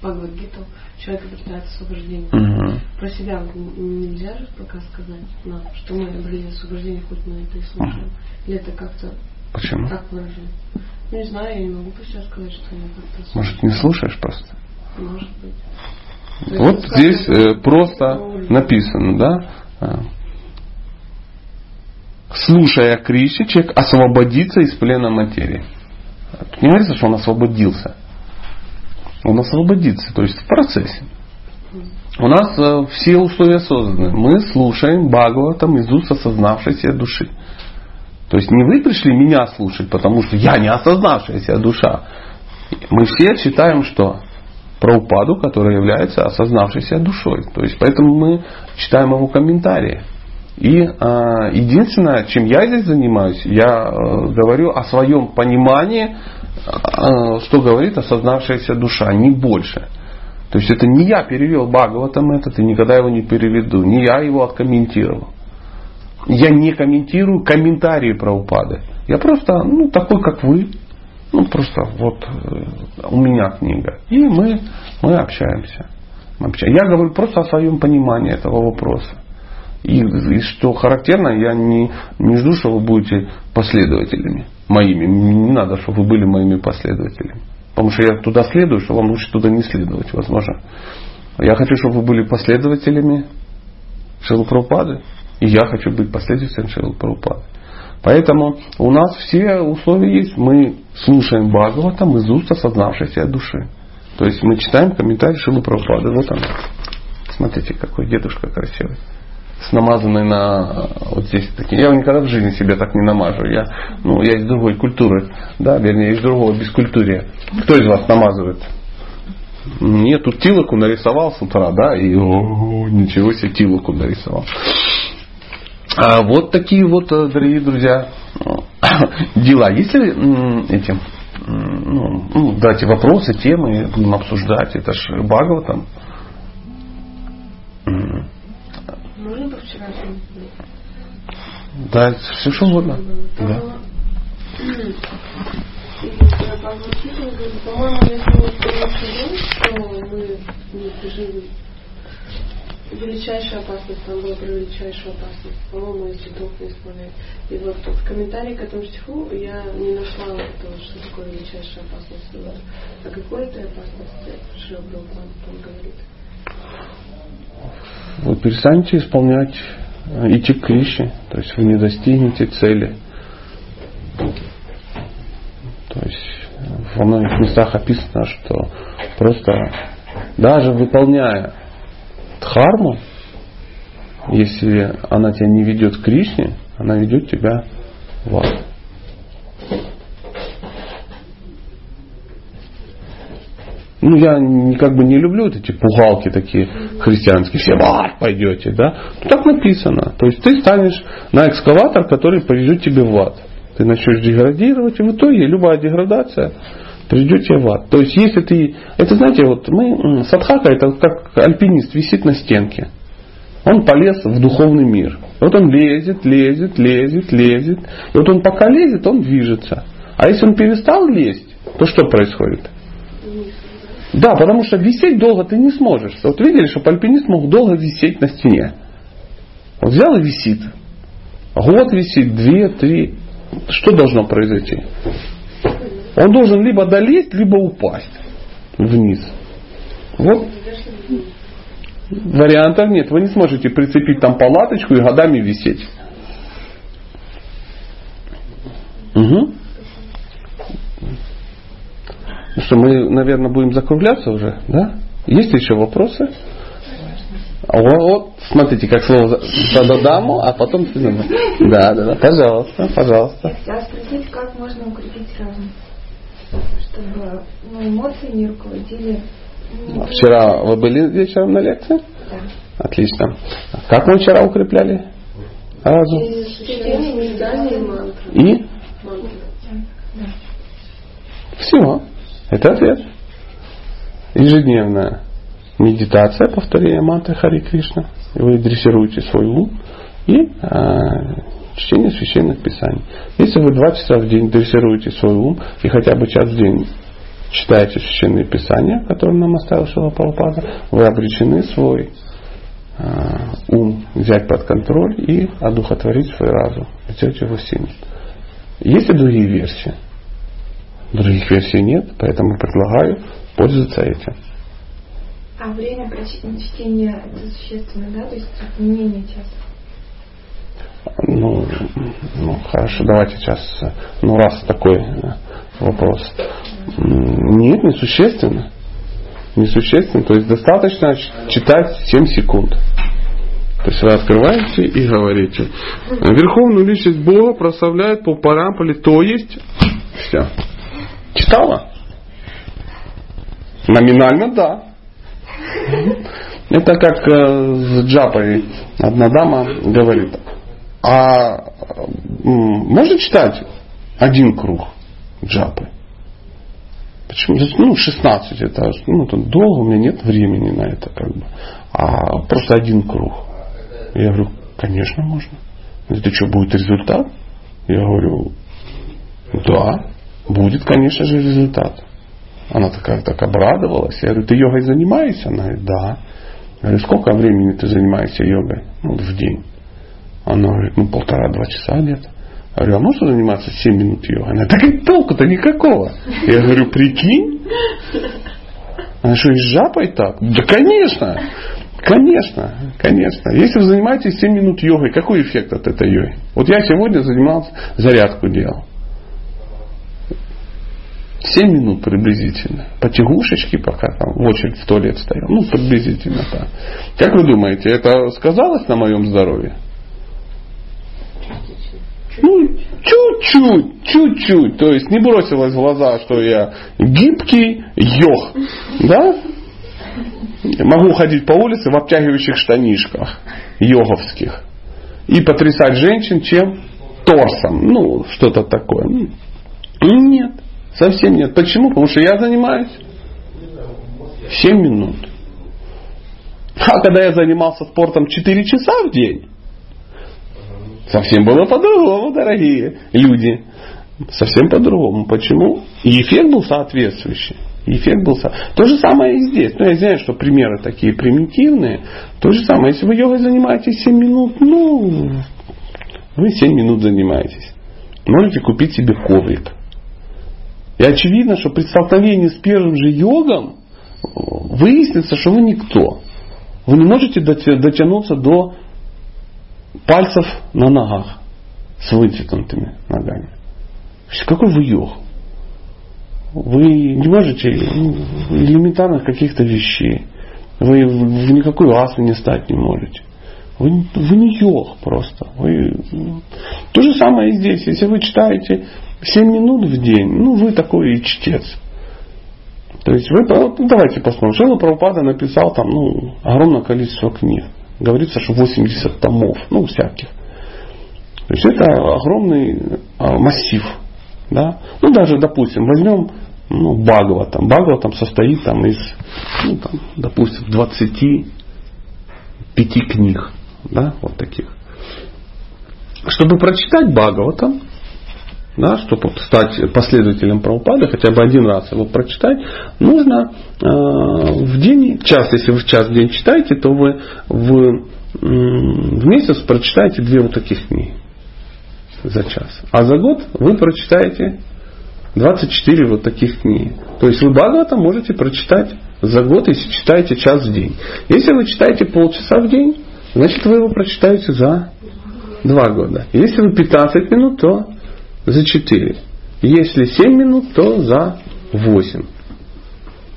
Speaker 2: Бхагавадгиту, человек обретает освобождение. Угу. Про себя нельзя же пока сказать, но, что мы обрели освобождение, хоть мы это и слушаем. Угу. Или это как-то
Speaker 1: Почему?
Speaker 2: так выражено? Ну, не знаю, я не могу сейчас сказать, что я как-то...
Speaker 1: Может, не слушаешь просто? Вот здесь э, просто написано, да? А. Слушая Криши, человек освободится из плена материи. Не говорится, что он освободился. Он освободится, то есть в процессе. У нас э, все условия созданы. Мы слушаем Бхагаватам из уст осознавшейся души. То есть не вы пришли меня слушать, потому что я не осознавшаяся душа. Мы все считаем, что про упаду, которая является осознавшейся душой. То есть поэтому мы читаем его комментарии. И э, единственное, чем я здесь занимаюсь, я э, говорю о своем понимании, э, что говорит осознавшаяся душа, не больше. То есть это не я перевел Бхагаватам этот и никогда его не переведу, не я его откомментировал. Я не комментирую комментарии про упады. Я просто, ну, такой, как вы. Ну, просто вот э, у меня книга. И мы, мы общаемся. Я говорю просто о своем понимании этого вопроса. И, и что характерно, я не, не жду, что вы будете последователями моими. Не надо, чтобы вы были моими последователями. Потому что я туда следую, что вам лучше туда не следовать, возможно. Я хочу, чтобы вы были последователями Шилы Прабхупады. И я хочу быть последователем Шилы Прабхупады. Поэтому у нас все условия есть. Мы слушаем Бхагаватам из уст осознавшейся души. То есть мы читаем комментарий Шилы Прабхупады. Вот он. Смотрите, какой дедушка красивый. С намазанной на вот здесь такие. Я никогда в жизни себе так не намажу. Я, ну, я из другой культуры. Да, вернее, из другого бескультурия. Кто из вас намазывает? Нет, тут Тилоку нарисовал с утра, да, и о, ничего себе Тилоку нарисовал. А вот такие вот, э, дорогие друзья, дела. Если этим, ну, ну, давайте вопросы, темы будем обсуждать, это ж Багова там.
Speaker 2: Можно по вчерашнему?
Speaker 1: Да, все что угодно. Да.
Speaker 2: По-моему, если мы что мы не величайшую опасность, там было про величайшую опасность. По-моему, если долг не исполняет. И вот в комментарии к этому стиху я не нашла вот этого, что такое величайшая опасность. Вот. О какой этой опасности Шил там говорит?
Speaker 1: Вы перестанете исполнять, э, идти к Кришне, то есть вы не достигнете цели. То есть во многих местах описано, что просто даже выполняя дхарму, если она тебя не ведет к Кришне, она ведет тебя в ад. Ну, я как бы не люблю вот эти пугалки такие христианские, все в ад пойдете, да? Ну, так написано. То есть ты станешь на экскаватор, который повезет тебя в ад. Ты начнешь деградировать, и в итоге любая деградация придет тебе в ад. То есть если ты... Это знаете, вот мы... Садхака это как альпинист висит на стенке. Он полез в духовный мир. Вот он лезет, лезет, лезет, лезет. И вот он пока лезет, он движется. А если он перестал лезть, то что происходит? Да, потому что висеть долго ты не сможешь. Вот видели, что альпинист мог долго висеть на стене. Вот взял и висит. Год висит, две, три. Что должно произойти? Он должен либо долезть, либо упасть вниз. Вот. Вариантов нет. Вы не сможете прицепить там палаточку и годами висеть. Угу. Ну что, мы, наверное, будем закругляться уже, да? Есть еще вопросы? Вот, вот смотрите, как слово за даму, а потом Да, да, да, пожалуйста, пожалуйста.
Speaker 4: Я спросить, как можно укрепить разум? Чтобы ну, эмоции не руководили.
Speaker 1: Ну, вчера вы были вечером на лекции?
Speaker 4: Да.
Speaker 1: Отлично. Как мы вчера укрепляли разум? И? Все. Это ответ. Ежедневная медитация, повторение мантры Хари Кришна. Вы дрессируете свой ум и э, чтение священных писаний. Если вы два часа в день дрессируете свой ум и хотя бы час в день читаете священные писания, которые нам оставил Шила Прабхупада, вы обречены свой э, ум взять под контроль и одухотворить свой разум, сделать его сильным. Есть и другие версии. Других версий нет, поэтому предлагаю пользоваться этим.
Speaker 4: А время чтения это существенно, да? То есть не менее часа?
Speaker 1: Ну, ну, хорошо, давайте сейчас, ну, раз такой вопрос. Нет, несущественно. Несущественно. То есть достаточно читать 7 секунд. То есть вы открываете и говорите. Верховную личность Бога прославляет по парамполе, то есть все. Читала? Номинально да. Это как э, с джапой. Одна дама говорит, а можно читать один круг джапы? Почему? Ну, 16 это, ну, тут долго, у меня нет времени на это, как бы. А просто один круг. Я говорю, конечно, можно. Это что, будет результат? Я говорю, да, будет, конечно же, результат. Она такая так обрадовалась. Я говорю, ты йогой занимаешься? Она говорит, да. Я говорю, сколько времени ты занимаешься йогой? Ну, в день. Она говорит, ну полтора-два часа где-то. Я говорю, а можно заниматься 7 минут йогой? Она, так и толку-то никакого. Я говорю, прикинь. Она что, и с жапой так? Да, конечно. Конечно, конечно. Если вы занимаетесь 7 минут йогой, какой эффект от этой йоги? Вот я сегодня занимался, зарядку делал. 7 минут приблизительно. Потягушечки, пока там в очередь в туалет стоял. Ну, приблизительно так. Как вы думаете, это сказалось на моем здоровье? Ну, чуть-чуть, чуть-чуть. То есть не бросилось в глаза, что я гибкий йог. Да? Могу ходить по улице в обтягивающих штанишках йоговских. И потрясать женщин чем? Торсом. Ну, что-то такое. Нет. Совсем нет. Почему? Потому что я занимаюсь 7 минут. А когда я занимался спортом 4 часа в день, совсем было по-другому, дорогие люди. Совсем по-другому. Почему? И эффект был соответствующий. Эффект был То же самое и здесь. Ну, я знаю, что примеры такие примитивные. То же самое. Если вы йогой занимаетесь 7 минут, ну, вы 7 минут занимаетесь. Можете купить себе коврик. И очевидно, что при столкновении с первым же йогом выяснится, что вы никто. Вы не можете дотянуться до пальцев на ногах с вытянутыми ногами. Какой вы йог? Вы не можете элементарных каких-то вещей. Вы в никакой асу не стать не можете. Вы, вы не йог просто. Вы... То же самое и здесь. Если вы читаете 7 минут в день, ну вы такой и чтец. То есть вы, ну, давайте посмотрим. Шила Прабхупада написал там ну, огромное количество книг. Говорится, что 80 томов, ну всяких. То есть это огромный а, массив. Да? Ну даже, допустим, возьмем ну, Багова. Там. Багова там состоит там, из, ну, там, допустим, 25 книг. Да, вот таких. Чтобы прочитать Багова там, да, чтобы стать последователем правопада, хотя бы один раз его прочитать, нужно э, в день, час, если вы в час в день читаете, то вы в, в месяц прочитаете две вот таких книги за час. А за год вы прочитаете 24 вот таких книги. То есть вы Бхагавата можете прочитать за год, если читаете час в день. Если вы читаете полчаса в день, значит вы его прочитаете за два года. Если вы 15 минут, то за 4. Если 7 минут, то за 8.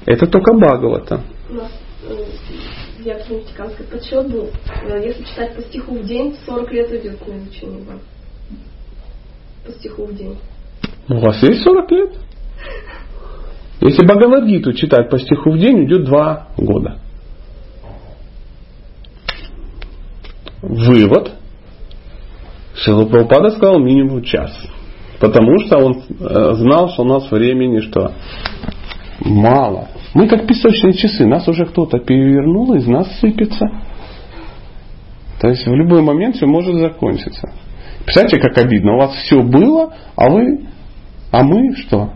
Speaker 1: Это только Бхагавата.
Speaker 2: Э, я в Ватиканской подсчет был. Э, если читать по стиху в день, 40 лет идет на изучение. По стиху в день.
Speaker 1: У вас есть 40 лет? Если Бхагавадгиту читать по стиху в день, идет 2 года. Вывод. Шила Прабхупада сказал минимум час. Потому что он э, знал, что у нас времени что? Мало. Мы как песочные часы. Нас уже кто-то перевернул, из нас сыпется. То есть в любой момент все может закончиться. Представляете, как обидно. У вас все было, а вы, а мы что?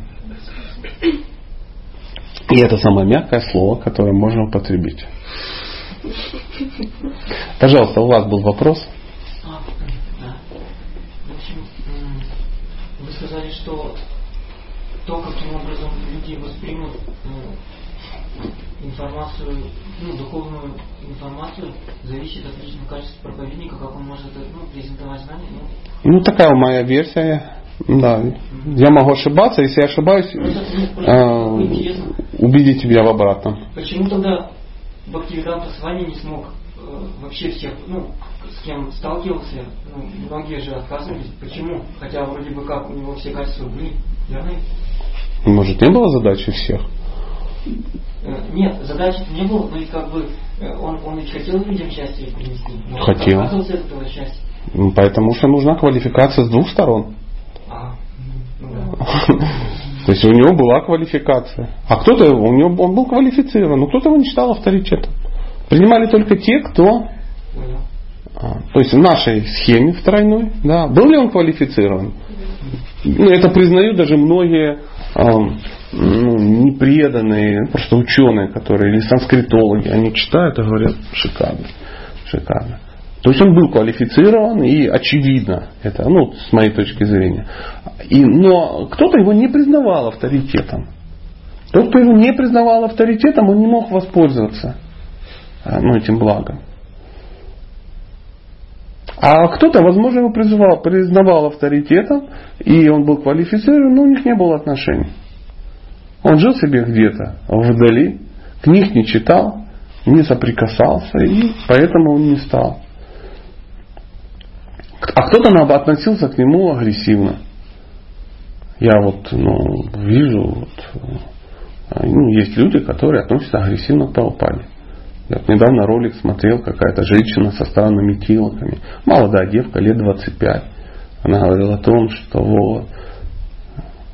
Speaker 1: И это самое мягкое слово, которое можно употребить. Пожалуйста, у вас был вопрос?
Speaker 5: Сказали, что то, каким образом люди воспримут ну, информацию, ну, духовную информацию, зависит от личного качества проповедника, как он может ну, презентовать знания.
Speaker 1: Ну, ну такая моя версия. Да. Я могу ошибаться, если я ошибаюсь, э, убедите меня в обратном.
Speaker 5: Почему тогда Бхактивиданта с вами не смог вообще всех, ну, с кем сталкивался, ну, многие же отказывались. Почему? Хотя вроде бы как у него все качества были, верно?
Speaker 1: Может, не было задачи всех?
Speaker 5: Э, нет, задачи не было, но и как бы э, он, он ведь хотел людям счастье принести. Но
Speaker 1: хотел.
Speaker 5: Отказывался от этого счастья.
Speaker 1: Поэтому что нужна квалификация с двух сторон.
Speaker 5: А, ну да.
Speaker 1: То есть у него была квалификация. А кто-то, у него, он был квалифицирован, но кто-то его не считал авторитетом. Принимали только те, кто а, то есть в нашей схеме в тройной, да, был ли он квалифицирован? Ну, это признают даже многие а, ну, непреданные, просто ученые, которые или санскритологи, они читают и говорят, шикарно, шикарно. То есть он был квалифицирован и очевидно, это, ну, с моей точки зрения. И, но кто-то его не признавал авторитетом. Тот, кто его не признавал авторитетом, он не мог воспользоваться ну, этим благом. А кто-то, возможно, его признавал, признавал авторитетом, и он был квалифицирован, но у них не было отношений. Он жил себе где-то вдали, книг не читал, не соприкасался, и поэтому он не стал. А кто-то относился к нему агрессивно. Я вот ну, вижу, вот, ну, есть люди, которые относятся агрессивно к Прабхупаде. Вот недавно ролик смотрел, какая-то женщина со странными тилоками. Молодая девка, лет 25. Она говорила о том, что вот,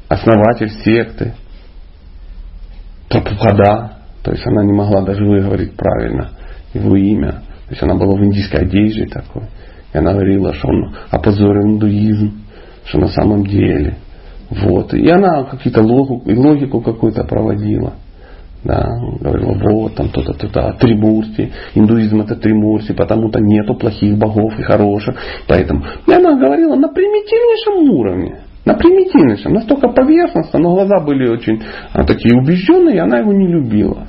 Speaker 1: основатель секты, Прабхупада, то есть она не могла даже выговорить правильно его имя. То есть она была в индийской одежде такой. И она говорила, что он опозорил индуизм, что на самом деле. Вот. И она какие-то логику, логику какую-то проводила. Да, говорила, вот там то-то, то-то, тримурти, индуизм это тримурти, потому-то нету плохих богов и хороших. Поэтому. И она говорила на примитивнейшем уровне. На примитивнейшем, настолько поверхностно, но глаза были очень а, такие убежденные, и она его не любила.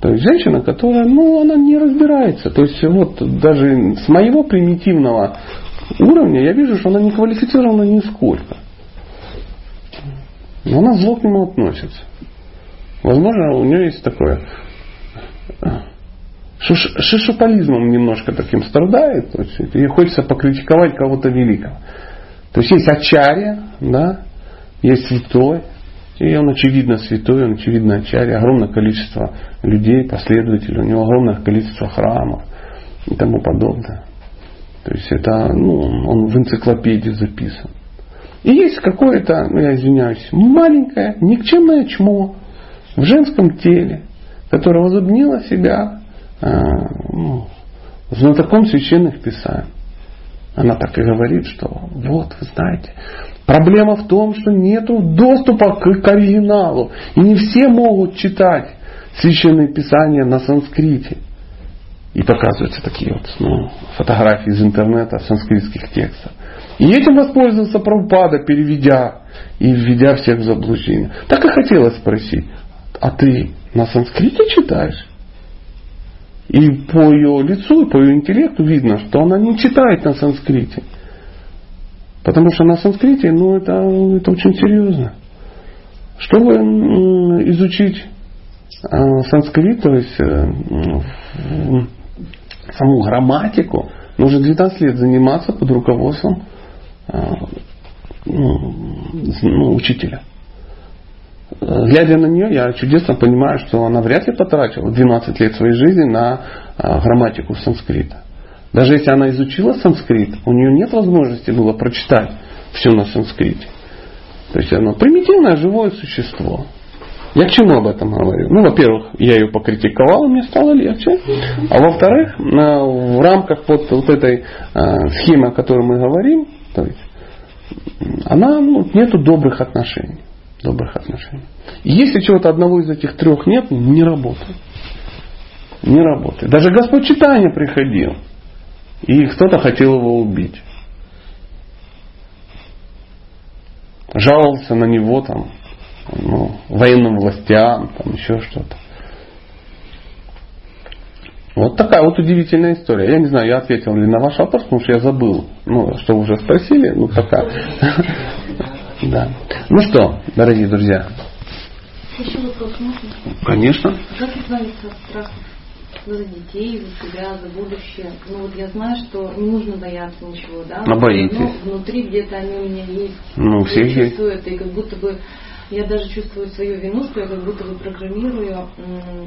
Speaker 1: То есть женщина, которая, ну, она не разбирается. То есть вот даже с моего примитивного уровня я вижу, что она не квалифицирована нисколько. Но она зло к нему относится. Возможно, у нее есть такое шишупализмом немножко таким страдает. То есть ей хочется покритиковать кого-то великого. То есть есть ачарья, да, есть святой, и он очевидно святой, он очевидно ачарья, огромное количество людей, последователей, у него огромное количество храмов и тому подобное. То есть это, ну, он в энциклопедии записан. И есть какое-то, ну я извиняюсь, маленькое, никчемное чмо в женском теле, которое возобнило себя э, ну, знатоком священных писаний. Она так и говорит, что вот, вы знаете, проблема в том, что нет доступа к, к оригиналу. И не все могут читать священные писания на санскрите. И показываются такие вот ну, фотографии из интернета санскритских текстов. И этим воспользовался Прабхупада, переведя и введя всех в заблуждение. Так и хотелось спросить, а ты на санскрите читаешь? И по ее лицу, и по ее интеллекту видно, что она не читает на санскрите. Потому что на санскрите, ну, это, это очень серьезно. Чтобы изучить а, санскрит, то есть э, саму грамматику, нужно 12 лет заниматься под руководством а, ну, ну, учителя глядя на нее, я чудесно понимаю, что она вряд ли потратила 12 лет своей жизни на а, грамматику санскрита. Даже если она изучила санскрит, у нее нет возможности было прочитать все на санскрите. То есть она примитивное живое существо. Я к чему об этом говорю? Ну, во-первых, я ее покритиковал, мне стало легче. А во-вторых, в рамках вот, вот этой а, схемы, о которой мы говорим, то есть, она, ну, нету добрых отношений добрых отношений. И если чего-то одного из этих трех нет, не работает. Не работает. Даже Господь читания приходил. И кто-то хотел его убить. Жаловался на него там, ну, военным властям, там еще что-то. Вот такая вот удивительная история. Я не знаю, я ответил ли на ваш вопрос, потому что я забыл, ну, что уже спросили, ну такая. Да. Ну что, дорогие друзья.
Speaker 4: Еще вопрос можно?
Speaker 1: Конечно.
Speaker 4: Как избавиться от страха за детей, за себя, за будущее? Ну вот я знаю, что не нужно бояться ничего, да?
Speaker 1: Но боитесь. Но
Speaker 4: внутри где-то они у меня есть.
Speaker 1: Ну, все
Speaker 4: я чувствую это, и как будто бы я даже чувствую свою вину, что я как будто бы программирую.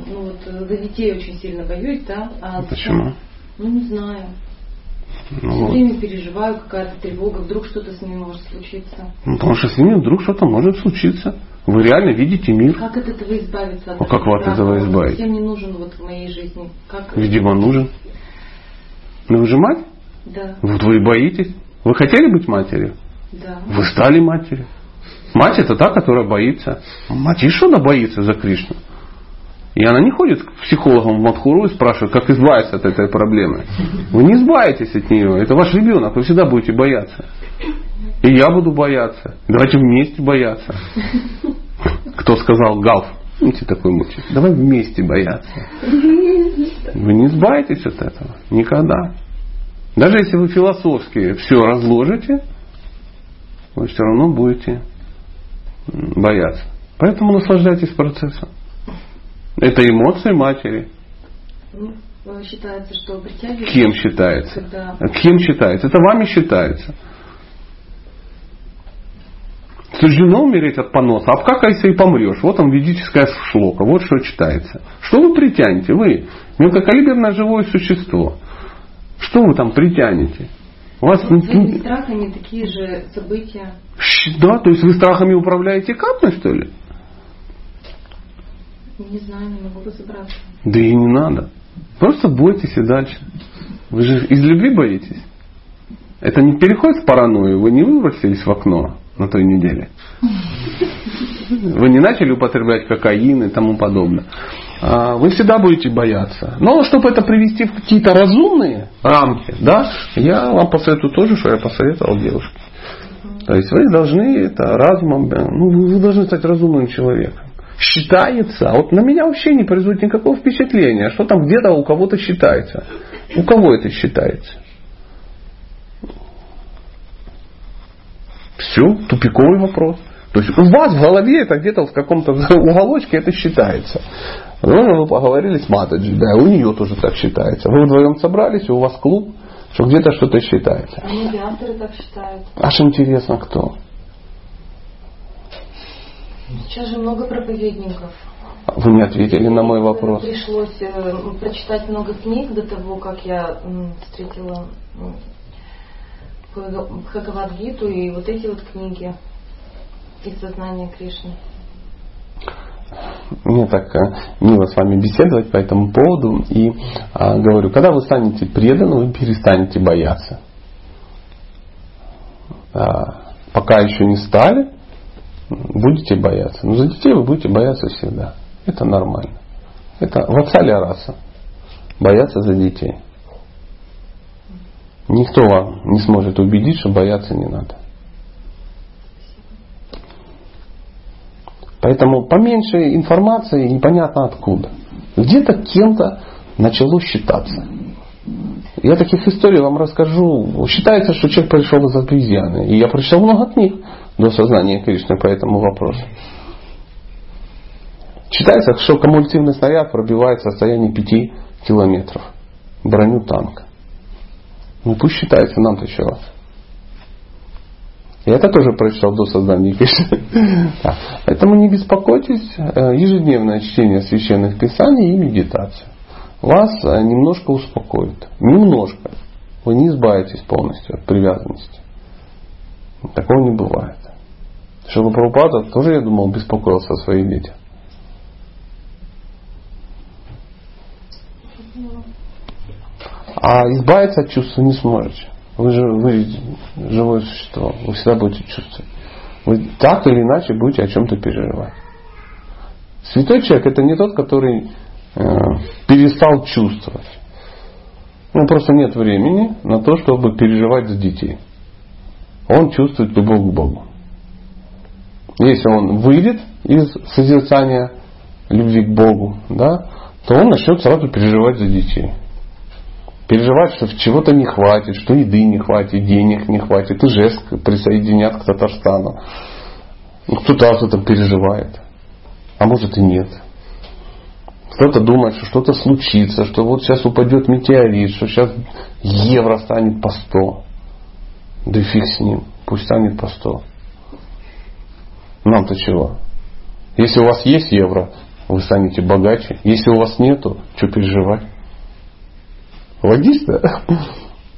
Speaker 4: Ну вот за детей очень сильно боюсь, да?
Speaker 1: А Почему?
Speaker 4: Ну не знаю.
Speaker 1: Ну,
Speaker 4: Все время переживаю, какая-то тревога, вдруг что-то с ними может случиться.
Speaker 1: Ну, потому что с ними вдруг что-то может случиться. Вы реально видите мир.
Speaker 4: Как от этого избавиться? От
Speaker 1: а как от этого избавиться?
Speaker 4: Всем не нужен вот в моей жизни. Как
Speaker 1: Видимо, нужен. Ну вы же мать?
Speaker 4: Да.
Speaker 1: Вот вы боитесь. Вы хотели быть матерью?
Speaker 4: Да.
Speaker 1: Вы стали матерью. Мать это та, которая боится. Мать и что она боится за Кришну? И она не ходит к психологам в Мадхуру и спрашивает, как избавиться от этой проблемы. Вы не избавитесь от нее. Это ваш ребенок. Вы всегда будете бояться. И я буду бояться. Давайте вместе бояться. Кто сказал Галф? Помните такой мультик? Давай вместе бояться. Вы не избавитесь от этого. Никогда. Даже если вы философски все разложите, вы все равно будете бояться. Поэтому наслаждайтесь процессом. Это эмоции матери.
Speaker 4: Ну, считается, что притягивается.
Speaker 1: Кем считается?
Speaker 4: Когда...
Speaker 1: Кем считается? Это вами считается. Суждено умереть от поноса. А как если и помрешь? Вот он ведическая шлока. Вот что читается. Что вы притянете? Вы мелкокалиберное живое существо. Что вы там притянете?
Speaker 4: У вас ну, своими страхами такие же события.
Speaker 1: Да, то есть вы страхами управляете капной, что ли?
Speaker 4: Не знаю, не могу разобраться.
Speaker 1: Да и не надо. Просто бойтесь и дальше. Вы же из любви боитесь. Это не переходит в паранойю. Вы не выбросились в окно на той неделе. Вы не начали употреблять кокаин и тому подобное. А, вы всегда будете бояться. Но чтобы это привести в какие-то разумные рамки, да, я вам посоветую тоже, что я посоветовал девушке. То есть вы должны это разумом, ну, вы должны стать разумным человеком. Считается, а вот на меня вообще не производит никакого впечатления, что там где-то у кого-то считается. У кого это считается? Все, тупиковый вопрос. То есть у вас в голове это где-то в каком-то уголочке это считается. Ну, вы поговорили с Матаджи, да, у нее тоже так считается. Вы вдвоем собрались, у вас клуб, что где-то что-то считается.
Speaker 4: А авторы так считают.
Speaker 1: Аж интересно, кто?
Speaker 4: Сейчас же много проповедников.
Speaker 1: Вы не ответили на мой вопрос.
Speaker 4: Пришлось э, прочитать много книг до того, как я встретила Бхагавадгиту и вот эти вот книги из сознания Кришны.
Speaker 1: Мне так э, мило с вами беседовать по этому поводу. И а, говорю, когда вы станете преданным, вы перестанете бояться. А, пока еще не стали, будете бояться. Но за детей вы будете бояться всегда. Это нормально. Это в отца раса. Бояться за детей. Никто вам не сможет убедить, что бояться не надо. Поэтому поменьше информации непонятно откуда. Где-то кем-то начало считаться. Я таких историй вам расскажу. Считается, что человек пришел из обезьяны. И я прочитал много книг до сознания Кришны по этому вопросу. Считается, что кумулятивный снаряд пробивает состояние 5 километров. Броню танка. Ну пусть считается нам-то чего. И это тоже прочитал до создания Кришны. Поэтому не беспокойтесь. Э, ежедневное чтение священных писаний и медитация вас э, немножко успокоит. Немножко. Вы не избавитесь полностью от привязанности. Такого не бывает. Шила Прабхупада тоже, я думал, беспокоился о своих детях. А избавиться от чувства не сможете. Вы же вы живое существо. Вы всегда будете чувствовать. Вы так или иначе будете о чем-то переживать. Святой человек это не тот, который э, перестал чувствовать. Ну, просто нет времени на то, чтобы переживать за детей. Он чувствует любовь к Богу. Если он выйдет из созерцания любви к Богу, да, то он начнет сразу переживать за детей переживать, что чего-то не хватит, что еды не хватит, денег не хватит, и жест присоединят к Татарстану. Ну, кто-то об этом переживает, а может и нет. Кто-то думает, что что-то случится, что вот сейчас упадет метеорит, что сейчас евро станет по 100. Да и фиг с ним, пусть станет по 100. Нам-то чего? Если у вас есть евро, вы станете богаче. Если у вас нету, что переживать? Логично?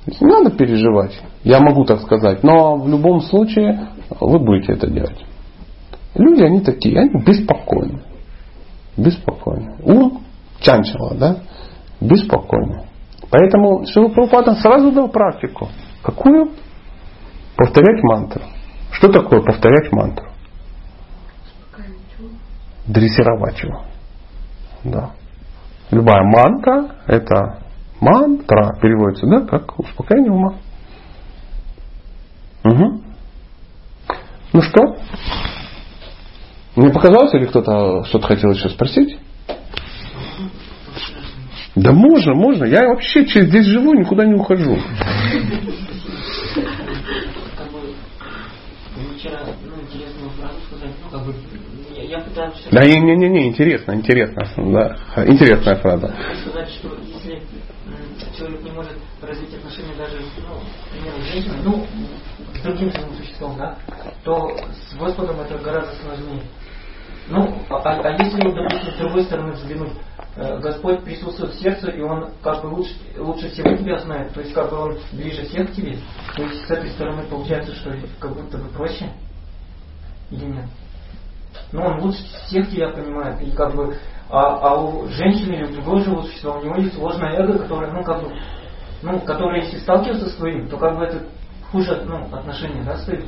Speaker 1: Не надо переживать. Я могу так сказать. Но в любом случае вы будете это делать. Люди, они такие, они беспокойны. Беспокойны. Ум чанчала, да? Беспокойны. Поэтому Шила Прабхупада сразу дал практику. Какую? Повторять мантру. Что такое повторять мантру? Дрессировать его. Да. Любая мантра – это мантра, переводится, да, как успокоение ума. Угу. Ну что? Мне показалось, или кто-то что-то хотел еще спросить? Да можно, можно. Я вообще здесь живу, никуда не ухожу. Да, не, не, не, не, интересно, интересно, да, интересная фраза.
Speaker 5: Сказать, что если человек не может развить отношения даже, ну, примерно, с женщиной, ну, с другим живым существом, да, то с Господом это гораздо сложнее. Ну, а, а, а если, допустим, с другой стороны взглянуть, э, Господь присутствует в сердце, и Он как бы лучше, лучше всего тебя знает, то есть как бы Он ближе всех к тебе, то есть с этой стороны получается, что как будто бы проще или нет? Ну, он лучше всех тебя понимает, и как бы, а, а у женщины или у другого существа, у него есть ложное эго, которое, ну, как бы, ну, которое, если сталкиваться с твоим, то как бы это хуже, ну, отношения, да, стоит.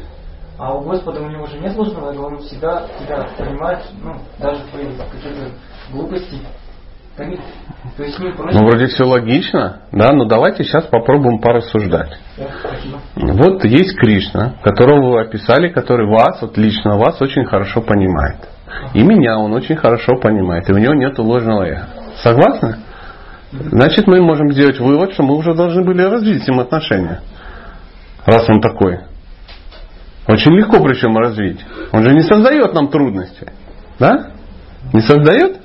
Speaker 5: А у Господа у него же нет ложного эго, он всегда тебя понимает, ну, даже твои какие-то глупости.
Speaker 1: Ну, вроде все логично, да, но давайте сейчас попробуем порассуждать. Вот есть Кришна, которого вы описали, который вас, вот лично вас очень хорошо понимает. И меня он очень хорошо понимает, и у него нет ложного эго. Согласны? Значит, мы можем сделать вывод, что мы уже должны были развить с ним отношения. Раз он такой. Очень легко причем развить. Он же не создает нам трудности. Да? Не создает?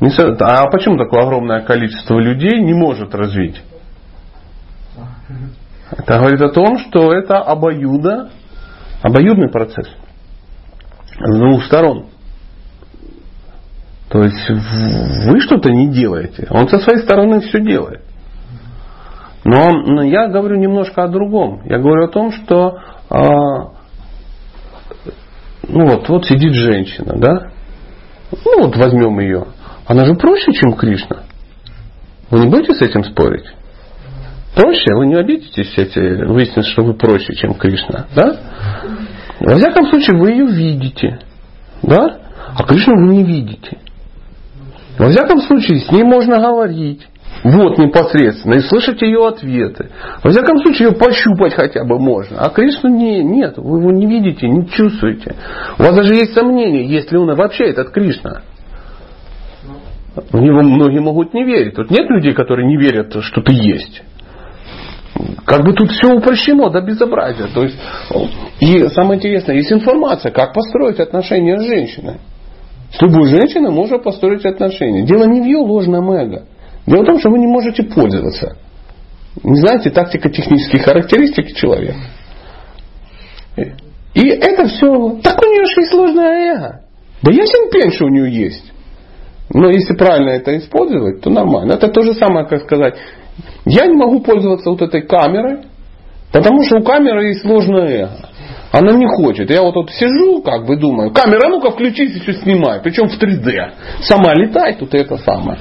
Speaker 1: А почему такое огромное количество людей не может развить? Это говорит о том, что это обоюдо, обоюдный процесс. С двух сторон. То есть вы что-то не делаете. Он со своей стороны все делает. Но, но я говорю немножко о другом. Я говорю о том, что а, ну вот, вот сидит женщина, да? Ну вот возьмем ее. Она же проще, чем Кришна. Вы не будете с этим спорить? Проще? Вы не обидитесь, если выяснится, что вы проще, чем Кришна. Да? Во всяком случае, вы ее видите. Да? А Кришну вы не видите. Во всяком случае, с ней можно говорить. Вот непосредственно. И слышать ее ответы. Во всяком случае, ее пощупать хотя бы можно. А Кришну не, нет. Вы его не видите, не чувствуете. У вас даже есть сомнения, есть ли он вообще этот Кришна. В него многие могут не верить. Тут нет людей, которые не верят, что ты есть. Как бы тут все упрощено до безобразия. То есть, и самое интересное, есть информация, как построить отношения с женщиной. С любой женщиной можно построить отношения. Дело не в ее ложном эго. Дело в том, что вы не можете пользоваться. Не знаете тактико-технические характеристики человека. И это все... Так у нее же есть ложное эго. Да ясен пень, что у нее есть. Но если правильно это использовать, то нормально. Это то же самое, как сказать, я не могу пользоваться вот этой камерой, потому что у камеры есть сложное эго. Она не хочет. Я вот тут сижу, как бы думаю, камера, ну-ка включись, еще снимай. Причем в 3D. Сама летает, тут это самое.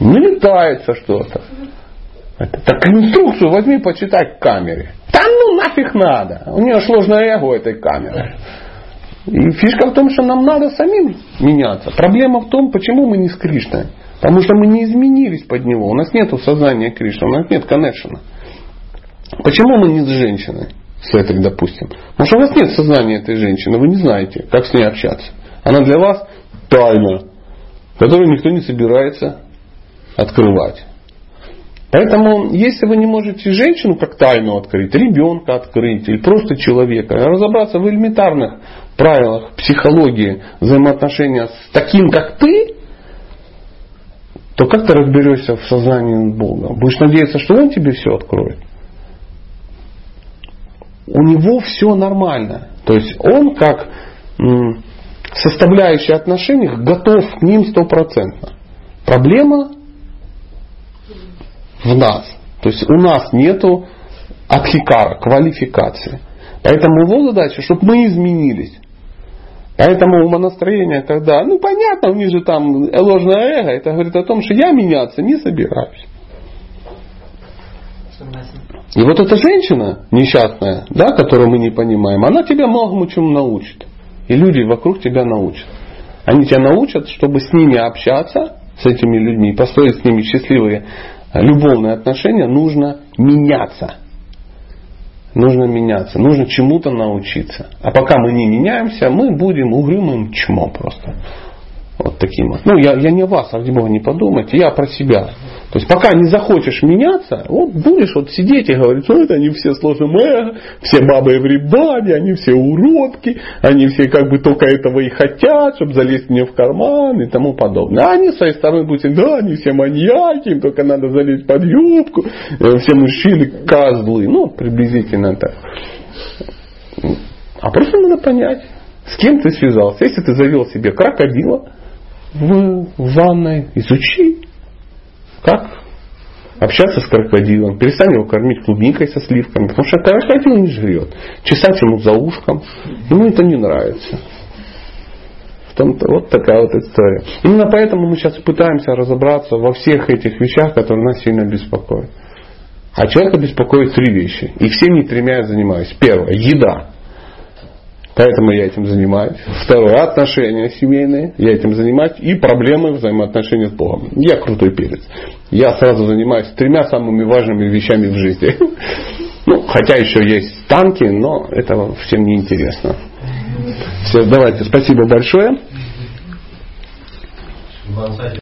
Speaker 1: Не летается что-то. Так инструкцию возьми, почитай к камере. Да ну нафиг надо. У нее сложное эго этой камеры. И фишка в том, что нам надо самим меняться. Проблема в том, почему мы не с Кришной. Потому что мы не изменились под него. У нас нет сознания Кришны, у нас нет коннекшена. Почему мы не с женщиной? С этой, допустим. Потому что у вас нет сознания этой женщины, вы не знаете, как с ней общаться. Она для вас тайна, которую никто не собирается открывать. Поэтому, если вы не можете женщину как тайну открыть, ребенка открыть или просто человека, разобраться в элементарных правилах психологии взаимоотношения с таким, как ты, то как ты разберешься в сознании Бога? Будешь надеяться, что Он тебе все откроет? У него все нормально. То есть он как составляющая отношений готов к ним стопроцентно. Проблема в нас. То есть у нас нету адхикара, квалификации. Поэтому его задача, чтобы мы изменились. Поэтому умонастроение, когда, ну понятно, у них же там ложное эго, это говорит о том, что я меняться не собираюсь. И вот эта женщина несчастная, да, которую мы не понимаем, она тебя многому чему научит. И люди вокруг тебя научат. Они тебя научат, чтобы с ними общаться с этими людьми, построить с ними счастливые любовные отношения, нужно меняться. Нужно меняться, нужно чему-то научиться. А пока мы не меняемся, мы будем угрюмым чмо просто. Вот таким вот. Ну, я, я не о вас, ради Бога, не подумайте, я про себя. То есть пока не захочешь меняться, вот будешь вот сидеть и говорить, что это они все сложно эго, все бабы в рибаде, они все уродки, они все как бы только этого и хотят, чтобы залезть мне в карман и тому подобное. А они с своей стороны будут, да, они все маньяки, им только надо залезть под юбку, э, все мужчины козлы. Ну, приблизительно так. А просто надо понять, с кем ты связался. Если ты завел себе крокодила, в ванной, изучи, как общаться с крокодилом, перестань его кормить клубникой со сливками, потому что крокодил не жрет. Чесать ему за ушком, ему это не нравится. В том-то вот такая вот история. Именно поэтому мы сейчас пытаемся разобраться во всех этих вещах, которые нас сильно беспокоят. А человека беспокоит три вещи. И всеми тремя я занимаюсь. Первое. Еда. Поэтому я этим занимаюсь. Второе, отношения семейные, я этим занимаюсь. И проблемы взаимоотношения с Богом. Я крутой перец. Я сразу занимаюсь тремя самыми важными вещами в жизни. Ну, хотя еще есть танки, но это всем не интересно. Все, давайте, спасибо большое.